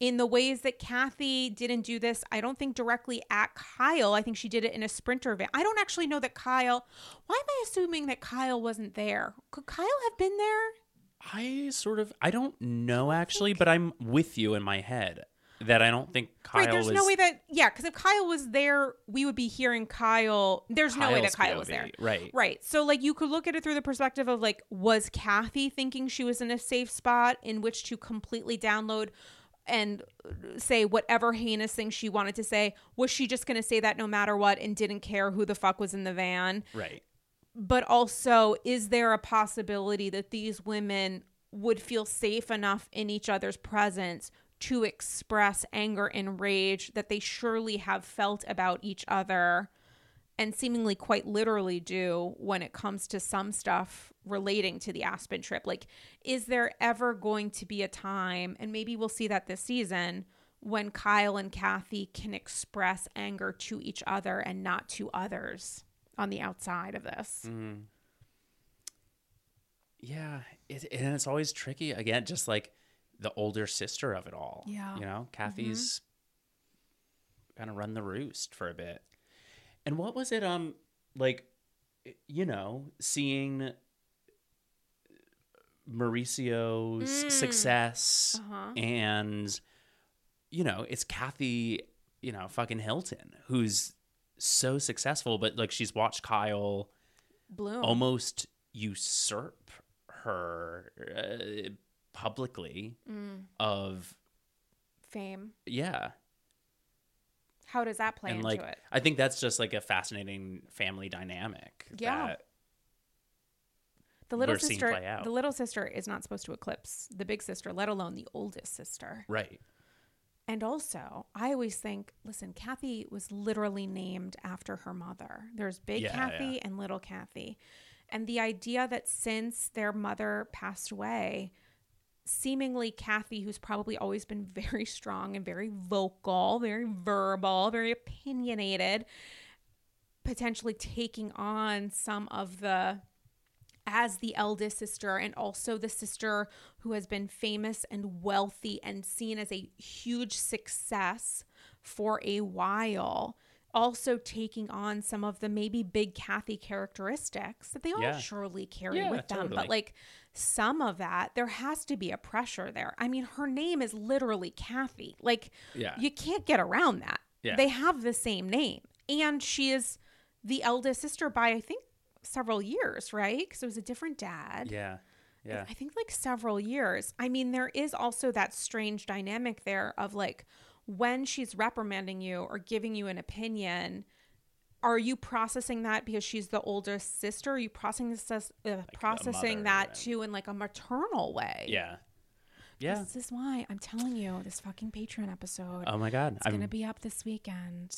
C: in the ways that Kathy didn't do this, I don't think directly at Kyle. I think she did it in a sprinter van. I don't actually know that Kyle. Why am I assuming that Kyle wasn't there? Could Kyle have been there?
B: I sort of I don't know actually, but I'm with you in my head that I don't think Kyle
C: right, there's
B: was
C: no way that yeah, because if Kyle was there, we would be hearing Kyle. There's no way that
B: Kyle's
C: Kyle was there.
B: Right.
C: Right. So like you could look at it through the perspective of like, was Kathy thinking she was in a safe spot in which to completely download and say whatever heinous thing she wanted to say? Was she just gonna say that no matter what and didn't care who the fuck was in the van?
B: Right.
C: but also is there a possibility that these women would feel safe enough in each other's presence to express anger and rage that they surely have felt about each other and seemingly quite literally do when it comes to some stuff relating to the Aspen trip like is there ever going to be a time and maybe we'll see that this season when Kyle and Kathy can express anger to each other and not to others on the outside of this.
B: Mm. Yeah, it, and it's always tricky again, just like the older sister of it all.
C: Yeah. Mm-hmm.
B: you know, Kathy's kind of run the roost for a bit. And what was it? Um, like, you know, seeing Mauricio's
C: Mm.
B: success
C: Uh-huh.
B: and you know, it's Kathy, you know, fucking Hilton, who's so successful, but like she's watched Kyle
C: Bloom.
B: almost usurp her uh, publicly
C: Mm,
B: of
C: fame.
B: yeah
C: How does that play
B: and
C: into
B: like
C: it?
B: i think that's just like a fascinating family dynamic
C: Yeah. The little sister
B: play out.
C: the little sister is not supposed to eclipse the big sister, let alone the oldest sister.
B: right
C: And also, I always think, listen, Kathy was literally named after her mother. There's big
B: Yeah,
C: Kathy
B: yeah.
C: and little Kathy. And the idea that since their mother passed away, seemingly Kathy, who's probably always been very strong and very vocal, very verbal, very opinionated, potentially taking on some of the as the eldest sister and also the sister who has been famous and wealthy and seen as a huge success for a while also taking on some of the maybe big Kathy characteristics that they all
B: Yeah.
C: surely carry
B: Yeah,
C: with them
B: totally.
C: but like some of that there has to be a pressure there i mean her name is literally Kathy like
B: Yeah.
C: you can't get around that
B: Yeah.
C: they have the same name and she is the eldest sister by i think several years right because it was a different dad
B: yeah yeah
C: I think like several years. I mean, there is also that strange dynamic there of like when she's reprimanding you or giving you an opinion, are you processing that because she's the older sister? Are you processing uh, processing that
B: and-
C: too in like a maternal way?
B: yeah yeah
C: This is why I'm telling you this fucking Patreon episode.
B: oh my god
C: it's
B: i'm
C: gonna be up this weekend.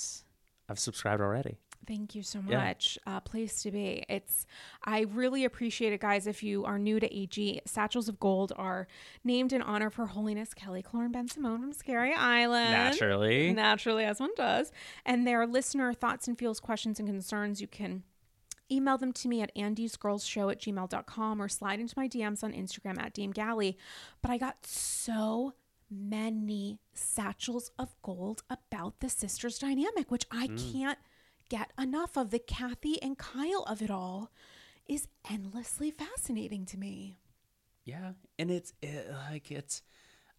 B: i've subscribed already
C: Thank you so
B: Yeah.
C: much. Uh, place to be. It's. I really appreciate it, guys. If you are new to AG, Satchels of Gold are named in honor of Her Holiness Kelly Killoren Bensimon from Scary Island.
B: naturally
C: Naturally, as one does. And their listener thoughts and feels, questions, and concerns, you can email them to me at andysgirlsshow at gmail.com or slide into my DMs on Instagram at DMGalley. But I got so many satchels of gold about the sisters dynamic, which I can't get enough of. The Kathy and Kyle of it all is endlessly fascinating to me.
B: Yeah, and it's it, like it's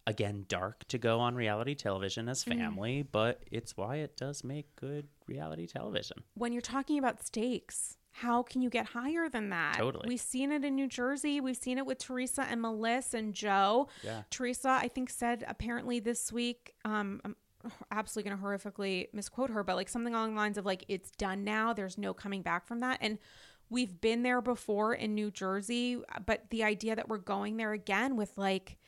B: again dark to go on reality television as
C: Mm.
B: family, but it's why it does make good reality television.
C: when you're talking about stakes, how can you get higher than that?
B: Totally.
C: We've seen it in New Jersey. We've seen it with Teresa and Melissa and Joe.
B: Yeah.
C: Teresa, I think, said apparently this week, um, I'm absolutely going to horrifically misquote her, but like something along the lines of like, it's done now. There's no coming back from that. And we've been there before in New Jersey, but the idea that we're going there again with like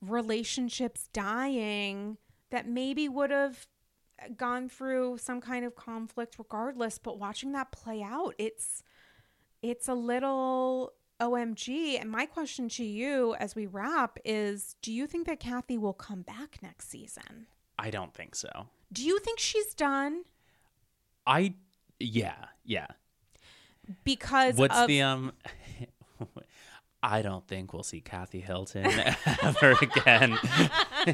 C: relationships dying that maybe would have gone through some kind of conflict regardless but watching that play out it's it's a little omg and my question to you as we wrap is do you think that kathy will come back next season
B: I don't think so.
C: do you think she's done
B: I yeah yeah.
C: because
B: What's
C: of
B: the um? I don't think we'll see Kathy Hilton ever again.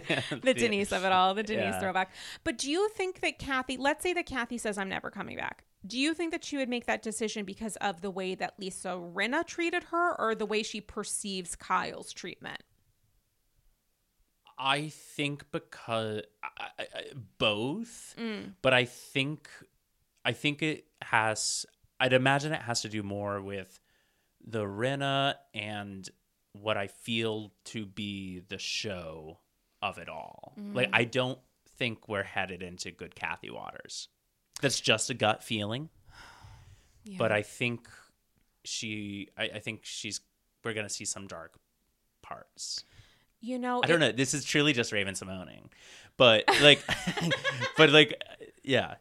C: the Denise of it all, the Denise
B: Yeah.
C: throwback. But do you think that Kathy, let's say that Kathy says, I'm never coming back. Do you think that she would make that decision because of the way that Lisa Rinna treated her or the way she perceives Kyle's treatment?
B: I think because I, I, both,
C: Mm.
B: but I think I think it has. I'd imagine it has to do more with the Rinna and what I feel to be the show of it all. Like I don't think we're headed into good Kathy Waters. That's just a gut feeling, but I think she. I, I think she's. We're gonna see some dark parts.
C: You know,
B: I don't know. This is truly just Raven Simoning, but like, but like, yeah,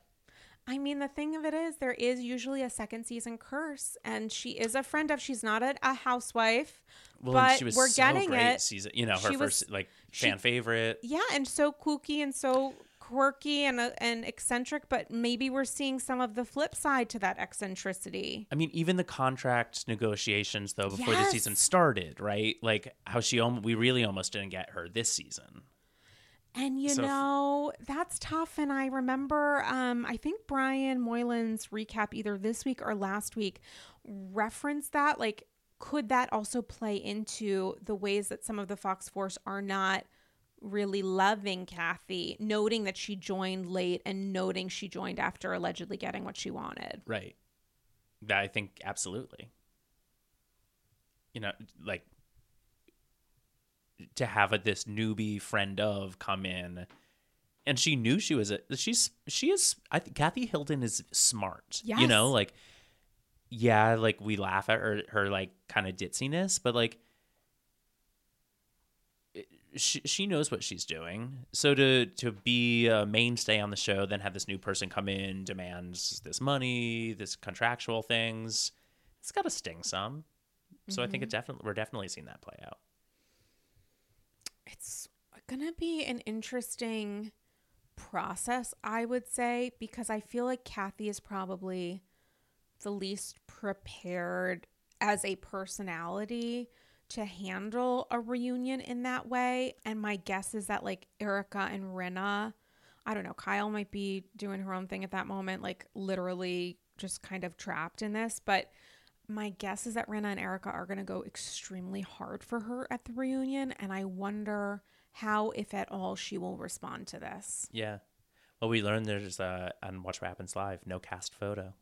C: I mean, the thing of it is, there is usually a second season curse, and she is a friend of. She's not a, a housewife,
B: well,
C: but
B: she was
C: we're
B: so
C: getting
B: great
C: it.
B: season. You know, her
C: She was-
B: first like
C: she-
B: fan favorite.
C: Yeah, and so kooky and so quirky and uh, and eccentric, but maybe we're seeing some of the flip side to that eccentricity.
B: I mean, even the contract negotiations though before the season started, right? Like how she almost we really almost didn't get her this season.
C: And you
B: So
C: know, that's tough. And I remember, um, I think Brian Moylan's recap either this week or last week referenced that. Like, could that also play into the ways that some of the Fox Force are not really loving Kathy, noting that she joined late and noting she joined after allegedly getting what she wanted.
B: Right. That I think absolutely. You know, like to have a, this newbie friend of come in, and she knew she was a she's she is I think Kathy Hilton is smart. You know, like yeah, like we laugh at her her like kind of ditziness, but like she she knows what she's doing. So to to be a mainstay on the show, then have this new person come in, demands this money, this contractual things. It's got to sting some. So I think it mm-hmm. definitely we're definitely seeing that play out.
C: It's going to be an interesting process, I would say, because I feel like Kathy is probably the least prepared as a personality to handle a reunion in that way. And my guess is that, like, Erika and Rinna, I don't know, Kyle might be doing her own thing at that moment, like, literally just kind of trapped in this. But my guess is that Rinna and Erika are going to go extremely hard for her at the reunion. And I wonder how, if at all, she will respond to this.
B: Yeah. Well, we learned there's uh, on Watch What Happens Live, no cast photo.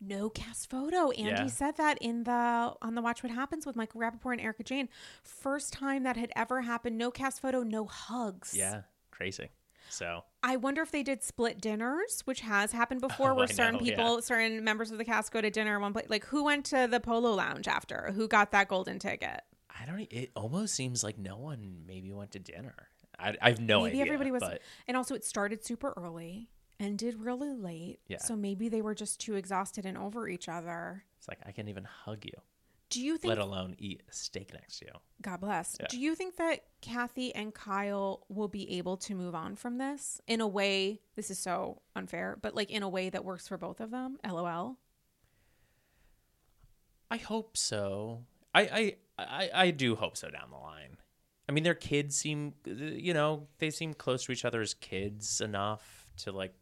C: No cast photo. Andy
B: Yeah.
C: said that in the on the Watch What Happens with Michael Rapaport and Erika Jayne. First time that had ever happened. No cast photo, no hugs.
B: Yeah, crazy. So
C: I wonder if they did split dinners, which has happened oh, before,
B: Oh,
C: where
B: I
C: certain
B: know,
C: people,
B: yeah.
C: certain members of the cast go to dinner in one place. Like who went to the Polo Lounge after? Who got that golden ticket?
B: I don't. It almost seems like no one maybe went to dinner. I, I have no
C: maybe
B: idea.
C: everybody was,
B: but
C: and also it started super early, ended really late.
B: Yeah.
C: So maybe they were just too exhausted and over each other.
B: it's like I can't even hug you,
C: Do you think
B: let alone eat a steak next to you.
C: God bless.
B: Yeah.
C: Do you think that Kathy and Kyle will be able to move on from this in a way? This is so unfair, but like in a way that works for both of them. LOL.
B: I hope so. I, I I I do hope so down the line. I mean, their kids seem, you know, they seem close to each other as kids enough to like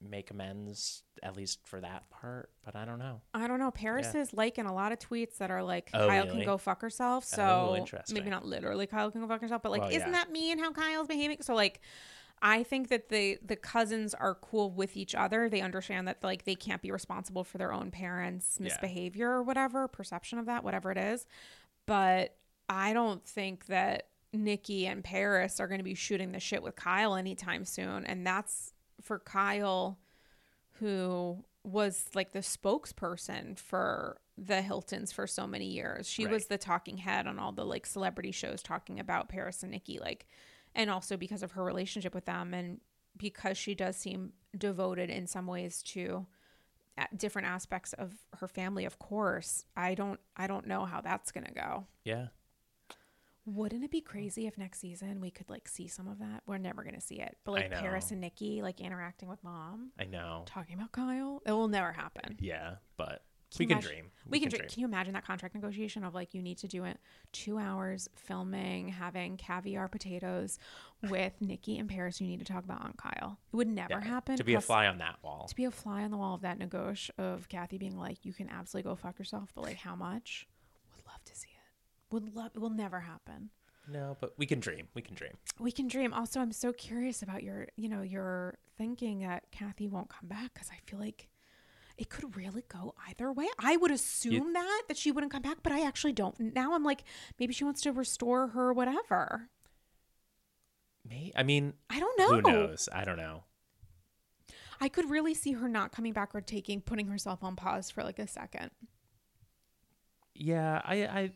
B: make amends at least for that part. But I don't know.
C: I don't know. Paris
B: Yeah.
C: is liking a lot of tweets that are like
B: Oh,
C: Kyle can go fuck herself.
B: Oh,
C: So
B: interesting.
C: maybe not literally Kyle can go fuck herself, but like,
B: Well,
C: isn't
B: yeah.
C: that mean how Kyle's behaving? So like, I think that the the cousins are cool with each other. They understand that like they can't be responsible for their own parents'
B: Yeah.
C: misbehavior or whatever, perception of that, whatever it is. But I don't think that Nikki and Paris are going to be shooting the shit with Kyle anytime soon. And that's for Kyle, who was like the spokesperson for the Hiltons for so many years. She was the talking head on all the like celebrity shows talking about Paris and Nikki, like, and also because of her relationship with them and because she does seem devoted in some ways to uh, different aspects of her family of course i don't i don't know how that's gonna go
B: Yeah.
C: Wouldn't it be mm. crazy if next season we could like see some of that? We're never gonna see it, but
B: I
C: like Paris and Nikki like interacting with mom,
B: I know.
C: talking about Kyle, it will never happen.
B: Yeah, but
C: Can
B: we
C: you
B: can
C: imagine-
B: dream.
C: We, can, dream. Can you imagine that contract negotiation of like you need to do it two hours filming, having caviar potatoes with Nikki and Paris? You need to talk about on Kyle. It would never
B: Yeah,
C: happen.
B: To be a
C: plus-
B: fly on that wall.
C: To be a fly on the wall of that negotiation of Kathy being like, you can absolutely go fuck yourself, but like how much? Would love to see it. Would love. It will never happen.
B: No, but we can dream. We can dream.
C: We can dream. Also, I'm so curious about your, you know, your thinking that Kathy won't come back because I feel like it could really go either way. I would assume that that she wouldn't come back, but I actually don't. Now I'm like, maybe she wants to restore her whatever.
B: May I mean,
C: I don't know.
B: who knows? I don't know.
C: I could really see her not coming back or taking putting herself on pause for like a second.
B: Yeah, I I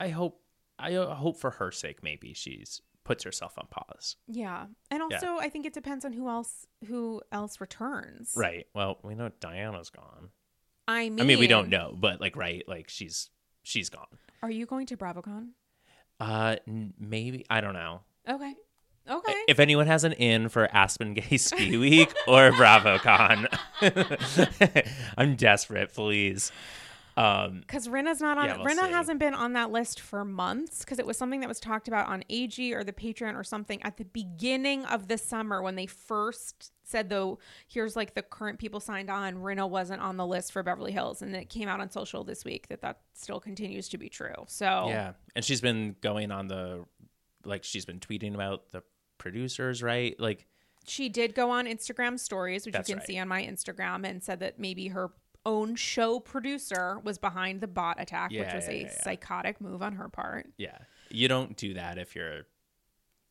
B: I hope I uh, hope for her sake maybe she's puts herself on pause.
C: Yeah, and also I think it depends on who else who else returns.
B: Right. Well, we know Diana's gone.
C: I mean,
B: I mean, we don't know, but like right, like she's she's gone.
C: Are you going to BravoCon?
B: Uh n- maybe I don't know.
C: Okay. Okay.
B: If anyone has an in for Aspen Gay Ski Week or BravoCon, I'm desperate, please. Um,
C: Because Rinna's not on.
B: Yeah, we'll
C: Rinna
B: see.
C: hasn't been on that list for months because it was something that was talked about on AG or the Patreon or something at the beginning of the summer when they first said though here's like the current people signed on. Rinna wasn't on the list for Beverly Hills, and it came out on social this week that that still continues to be true. So
B: Yeah, and she's been going on the like she's been tweeting about the producers, right? Like
C: She did go on Instagram stories, which
B: That's
C: you can
B: right.
C: see on my Instagram, and said that maybe her own show producer was behind the bot attack, which was
B: yeah,
C: a
B: yeah, yeah.
C: psychotic move on her part.
B: yeah, you don't do that if you're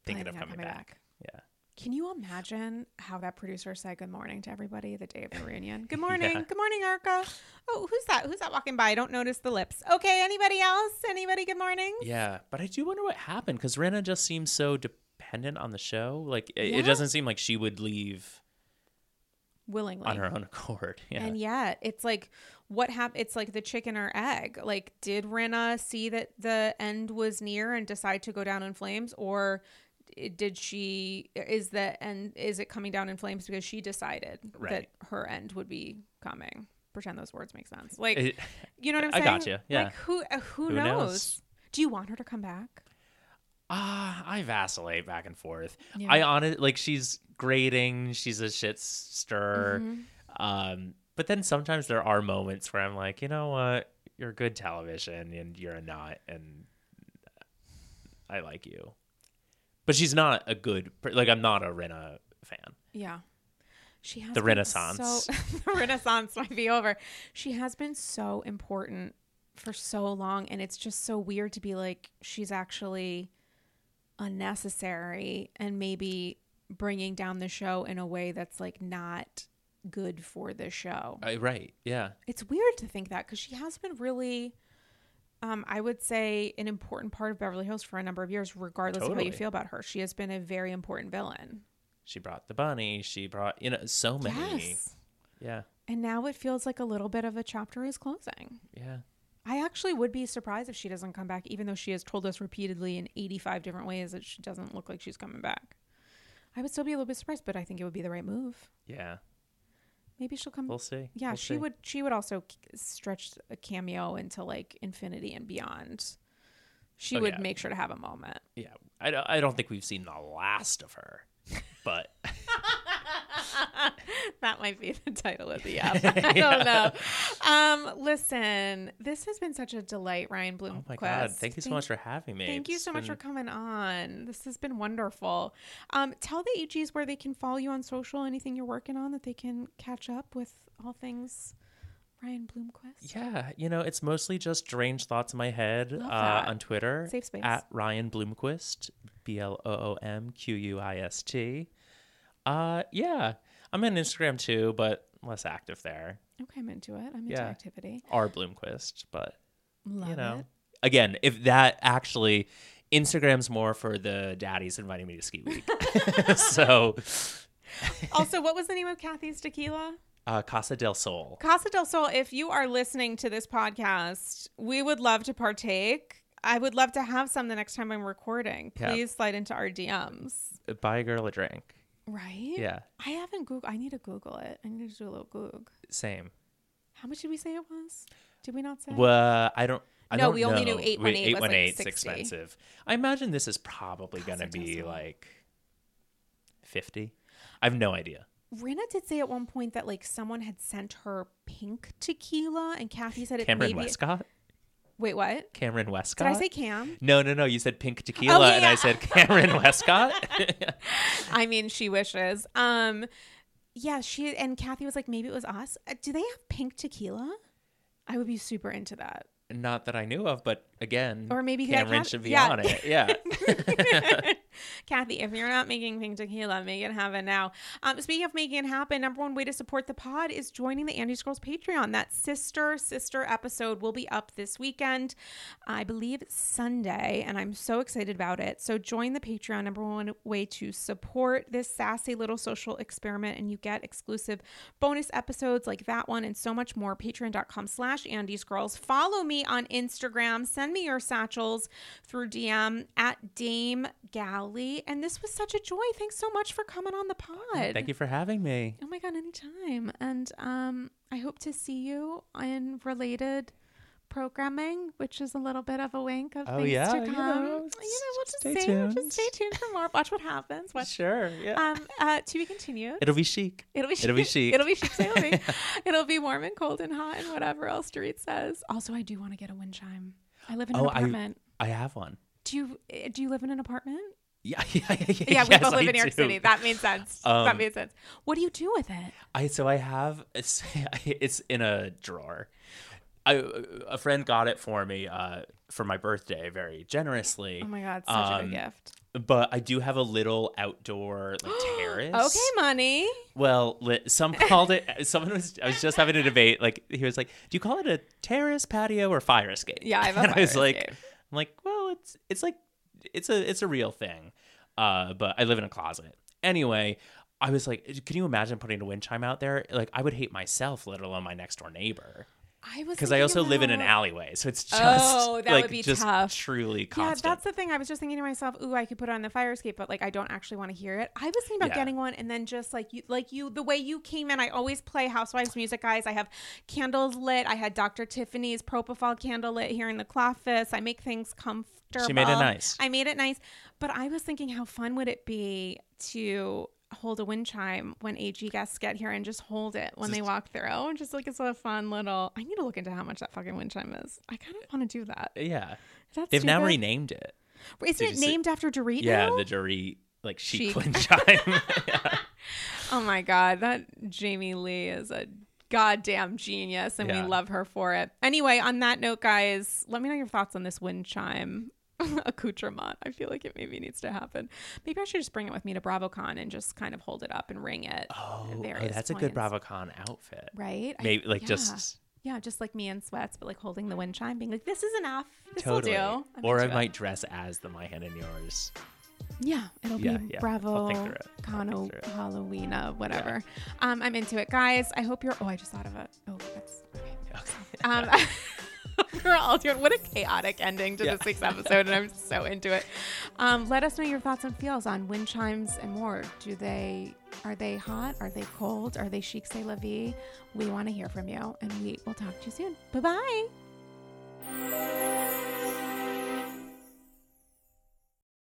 B: thinking
C: Planning
B: of coming,
C: coming
B: back. Yeah.
C: Can you imagine how that producer said good morning to everybody the day of the reunion? Good morning. Good morning, Erika. Oh, who's that? Who's that walking by? I don't notice the lips. Okay, anybody else? Anybody good morning?
B: Yeah, but I do wonder what happened because Rinna just seems so dependent on the show. Like it,
C: Yeah.
B: it doesn't seem like she would leave
C: Willingly.
B: on her own accord. Yeah.
C: And yet, it's like what happened? It's like the chicken or egg. Like, did Rinna see that the end was near and decide to go down in flames, or did she? Is the end? Is it coming down in flames because she decided that her end would be coming? Pretend those words make sense. Like,
B: It-
C: you know what I'm saying?
B: I
C: got
B: you. yeah.
C: Like, who? Uh, who,
B: Who
C: knows?
B: knows?
C: Do you want her to come back?
B: Ah, I vacillate back and forth.
C: Yeah.
B: I honestly like she's grating, she's a shit stir.
C: Mm-hmm.
B: Um, but then sometimes there are moments where I'm like, you know what, you're good television and you're a nut, and I like you. But she's not a good like I'm not a Rinna fan.
C: Yeah. She has
B: The Renaissance.
C: So, the Renaissance might be over. She has been so important for so long, and it's just so weird to be like she's actually unnecessary and maybe bringing down the show in a way that's like not good for the show.
B: I, right? Yeah.
C: It's weird to think that because she has been really. Um, I would say an important part of Beverly Hills for a number of years, regardless of how you feel about her. She has been a very important villain.
B: She brought the bunny. She brought you know so many.
C: Yes.
B: Yeah.
C: And now it feels like a little bit of a chapter is closing.
B: Yeah.
C: I actually would be surprised if she doesn't come back, even though she has told us repeatedly in 85 different ways that she doesn't look like she's coming back. I would still be a little bit surprised, but I think it would be the right move.
B: Yeah.
C: Maybe she'll come.
B: We'll see.
C: yeah,
B: We'll
C: she
B: see.
C: would. She would also stretch a cameo into like infinity and beyond. She
B: Oh,
C: would
B: yeah.
C: make sure to have a moment.
B: Yeah. I I don't think we've seen the last of her, but
C: that might be the title of the app. I don't know. Um, listen, this has been such a delight, Ryan Bloomquist.
B: oh my god, thank you so much for having me.
C: Thank you
B: It's
C: so much for coming on. This has been wonderful. Um, tell the AGs where they can follow you on social, anything you're working on that they can catch up with all things Ryan Bloomquist.
B: Yeah, you know, it's mostly just strange thoughts in my head uh, on Twitter.
C: Safe space.
B: At Ryan Bloomquist, B L O O M Q U I S T. Uh, yeah, I'm on Instagram too, but less active there.
C: Okay, I'm into it. I'm into
B: Yeah.
C: activity.
B: R Bloomquist, but
C: Love
B: you know,
C: it.
B: again, if that actually Instagram's more for the daddies inviting me to ski week. so,
C: also, what was the name of Kathy's tequila?
B: uh, Casa del Sol.
C: Casa del Sol, if you are listening to this podcast, we would love to partake. I would love to have some the next time I'm recording.
B: Yeah.
C: Please slide into our DMs.
B: Buy a girl a drink.
C: Right?
B: Yeah,
C: I haven't Google. I need to Google it. I need to do a little Google.
B: same.
C: How much did we say it was? Did we not say?
B: Well, I don't. I
C: No,
B: don't
C: we only
B: know.
C: knew 818 was, like,
B: 818 's
C: 60.
B: expensive. I imagine this is probably going to be like fifty. I have no idea.
C: Rinna did say at one point that like someone had sent her pink tequila, and Kathy said it
B: Kameron
C: maybe.
B: Westcott.
C: Wait, what? Kameron
B: Westcott.
C: Did I say Cam?
B: No, no, no. You said pink tequila,
C: yeah,
B: and I said Kameron Westcott.
C: I mean, she wishes. Um, yeah, she and Kathy was like, maybe it was us. Uh, Do they have pink tequila? I would be super into that.
B: Not that I knew of, but again,
C: Or maybe Kameron
B: should be
C: yeah.
B: on it. Yeah.
C: Kathy, if you're not making pink tequila, make it happen now. Um, speaking of making it happen, number one way to support the pod is joining the Andy Scrolls Patreon. That sister sister episode will be up this weekend, I believe Sunday, and I'm so excited about it. So join the Patreon. Number one way to support this sassy little social experiment, and you get exclusive bonus episodes like that one and so much more. Patreon.com/slash Andy Scrolls. Follow me on Instagram. Send me your satchels through DM at Dame And this was such a joy. Thanks so much for coming on the pod.
B: Thank you for having me.
C: Oh my god, anytime. And um I hope to see you in related programming, which is a little bit of a wink of
B: Oh,
C: things
B: yeah,
C: to
B: you
C: come.
B: know,
C: we'll just
B: stay
C: we'll
B: tuned.
C: just stay tuned for more. Watch what happens. Watch.
B: Sure. Yeah.
C: Um, uh, to be continued.
B: It'll be chic.
C: It'll be chic.
B: It'll be chic.
C: It'll be chic sailing. It'll be warm and cold and hot and whatever else Dorit says. Also, I do want to get a wind chime. I live in an
B: Oh,
C: apartment.
B: I have one.
C: Do you eh, do you live in an apartment?
B: Yeah, yeah, yeah.
C: Yeah, we
B: yes,
C: both live
B: I
C: in New York
B: do.
C: City. That made sense. that
B: Um,
C: made sense. What do you do with it?
B: I so I have it's, it's in a drawer. I a friend got it for me uh, for my birthday very generously.
C: Oh my god, such a
B: Um,
C: good gift.
B: But I do have a little outdoor like terrace.
C: Okay, money.
B: Well, some called it. Someone was. I was just having a debate. Like he was like, "Do you call it a terrace, patio, or fire escape?"
C: Yeah, I have a
B: and I was
C: fire
B: like, "I'm like, well, it's it's like it's a it's a real thing." Uh, but I live in a closet anyway. I was like, "Can you imagine putting a wind chime out there? Like, I would hate myself, let alone my next door neighbor."
C: I was
B: Because I also live in an alleyway, so it's just
C: Oh, that would
B: like
C: be
B: just
C: tough.
B: truly constant.
C: Yeah, that's the thing. I was just thinking to myself, "Ooh, I could put it on the fire escape, but like I don't actually want to hear it." I was thinking about
B: Yeah.
C: getting one, and then just like you, like you, the way you came in, I always play Housewives music, guys. I have candles lit. I had Dr. Tiffany's propofol candle lit here in the cloffice. I make things comfortable.
B: She made it nice.
C: I made it nice, but I was thinking, how fun would it be to hold a wind chime when AG guests get here and just hold it when they walk through? Oh, just like it's a fun little. I need to look into how much that fucking wind chime is. I kind of want to do that.
B: Uh, yeah,
C: Is that
B: they've now renamed it.
C: Isn't
B: Did
C: it
B: you see-
C: named after Dorit
B: Yeah,
C: now?
B: the Dorit like Chic. wind chime. Yeah.
C: oh my god, that Jamie Lee is a goddamn genius, and
B: Yeah.
C: we love her for it. Anyway, on that note, guys, let me know your thoughts on this wind chime accoutrement. I feel like it maybe needs to happen. Maybe I should just bring it with me to BravoCon and just kind of hold it up and ring it.
B: Oh, oh, that's a good
C: points.
B: BravoCon outfit.
C: Right? I-
B: Maybe like
C: yeah.
B: just
C: yeah, just like me in sweats, but like holding the wind chime, being like, "This is enough. This
B: totally.
C: will do." I'm
B: or I
C: it.
B: might dress as the My Hand and Yours.
C: Yeah, it'll
B: Yeah,
C: be
B: yeah.
C: Bravo,
B: I'll think through it. I'll
C: Kano,
B: think through it.
C: Halloween, whatever. Um, I'm into it, guys. I hope you're. Oh, I just thought of it. Oh, that's. Okay. Um, we're all doing what a chaotic ending to
B: Yeah.
C: this week's episode, and I'm so into it. Um, let us know your thoughts and feels on wind chimes and more. Do they are they hot? Are they cold? Are they chic c'est la vie? We want to hear from you, and we will talk to you soon. Bye bye.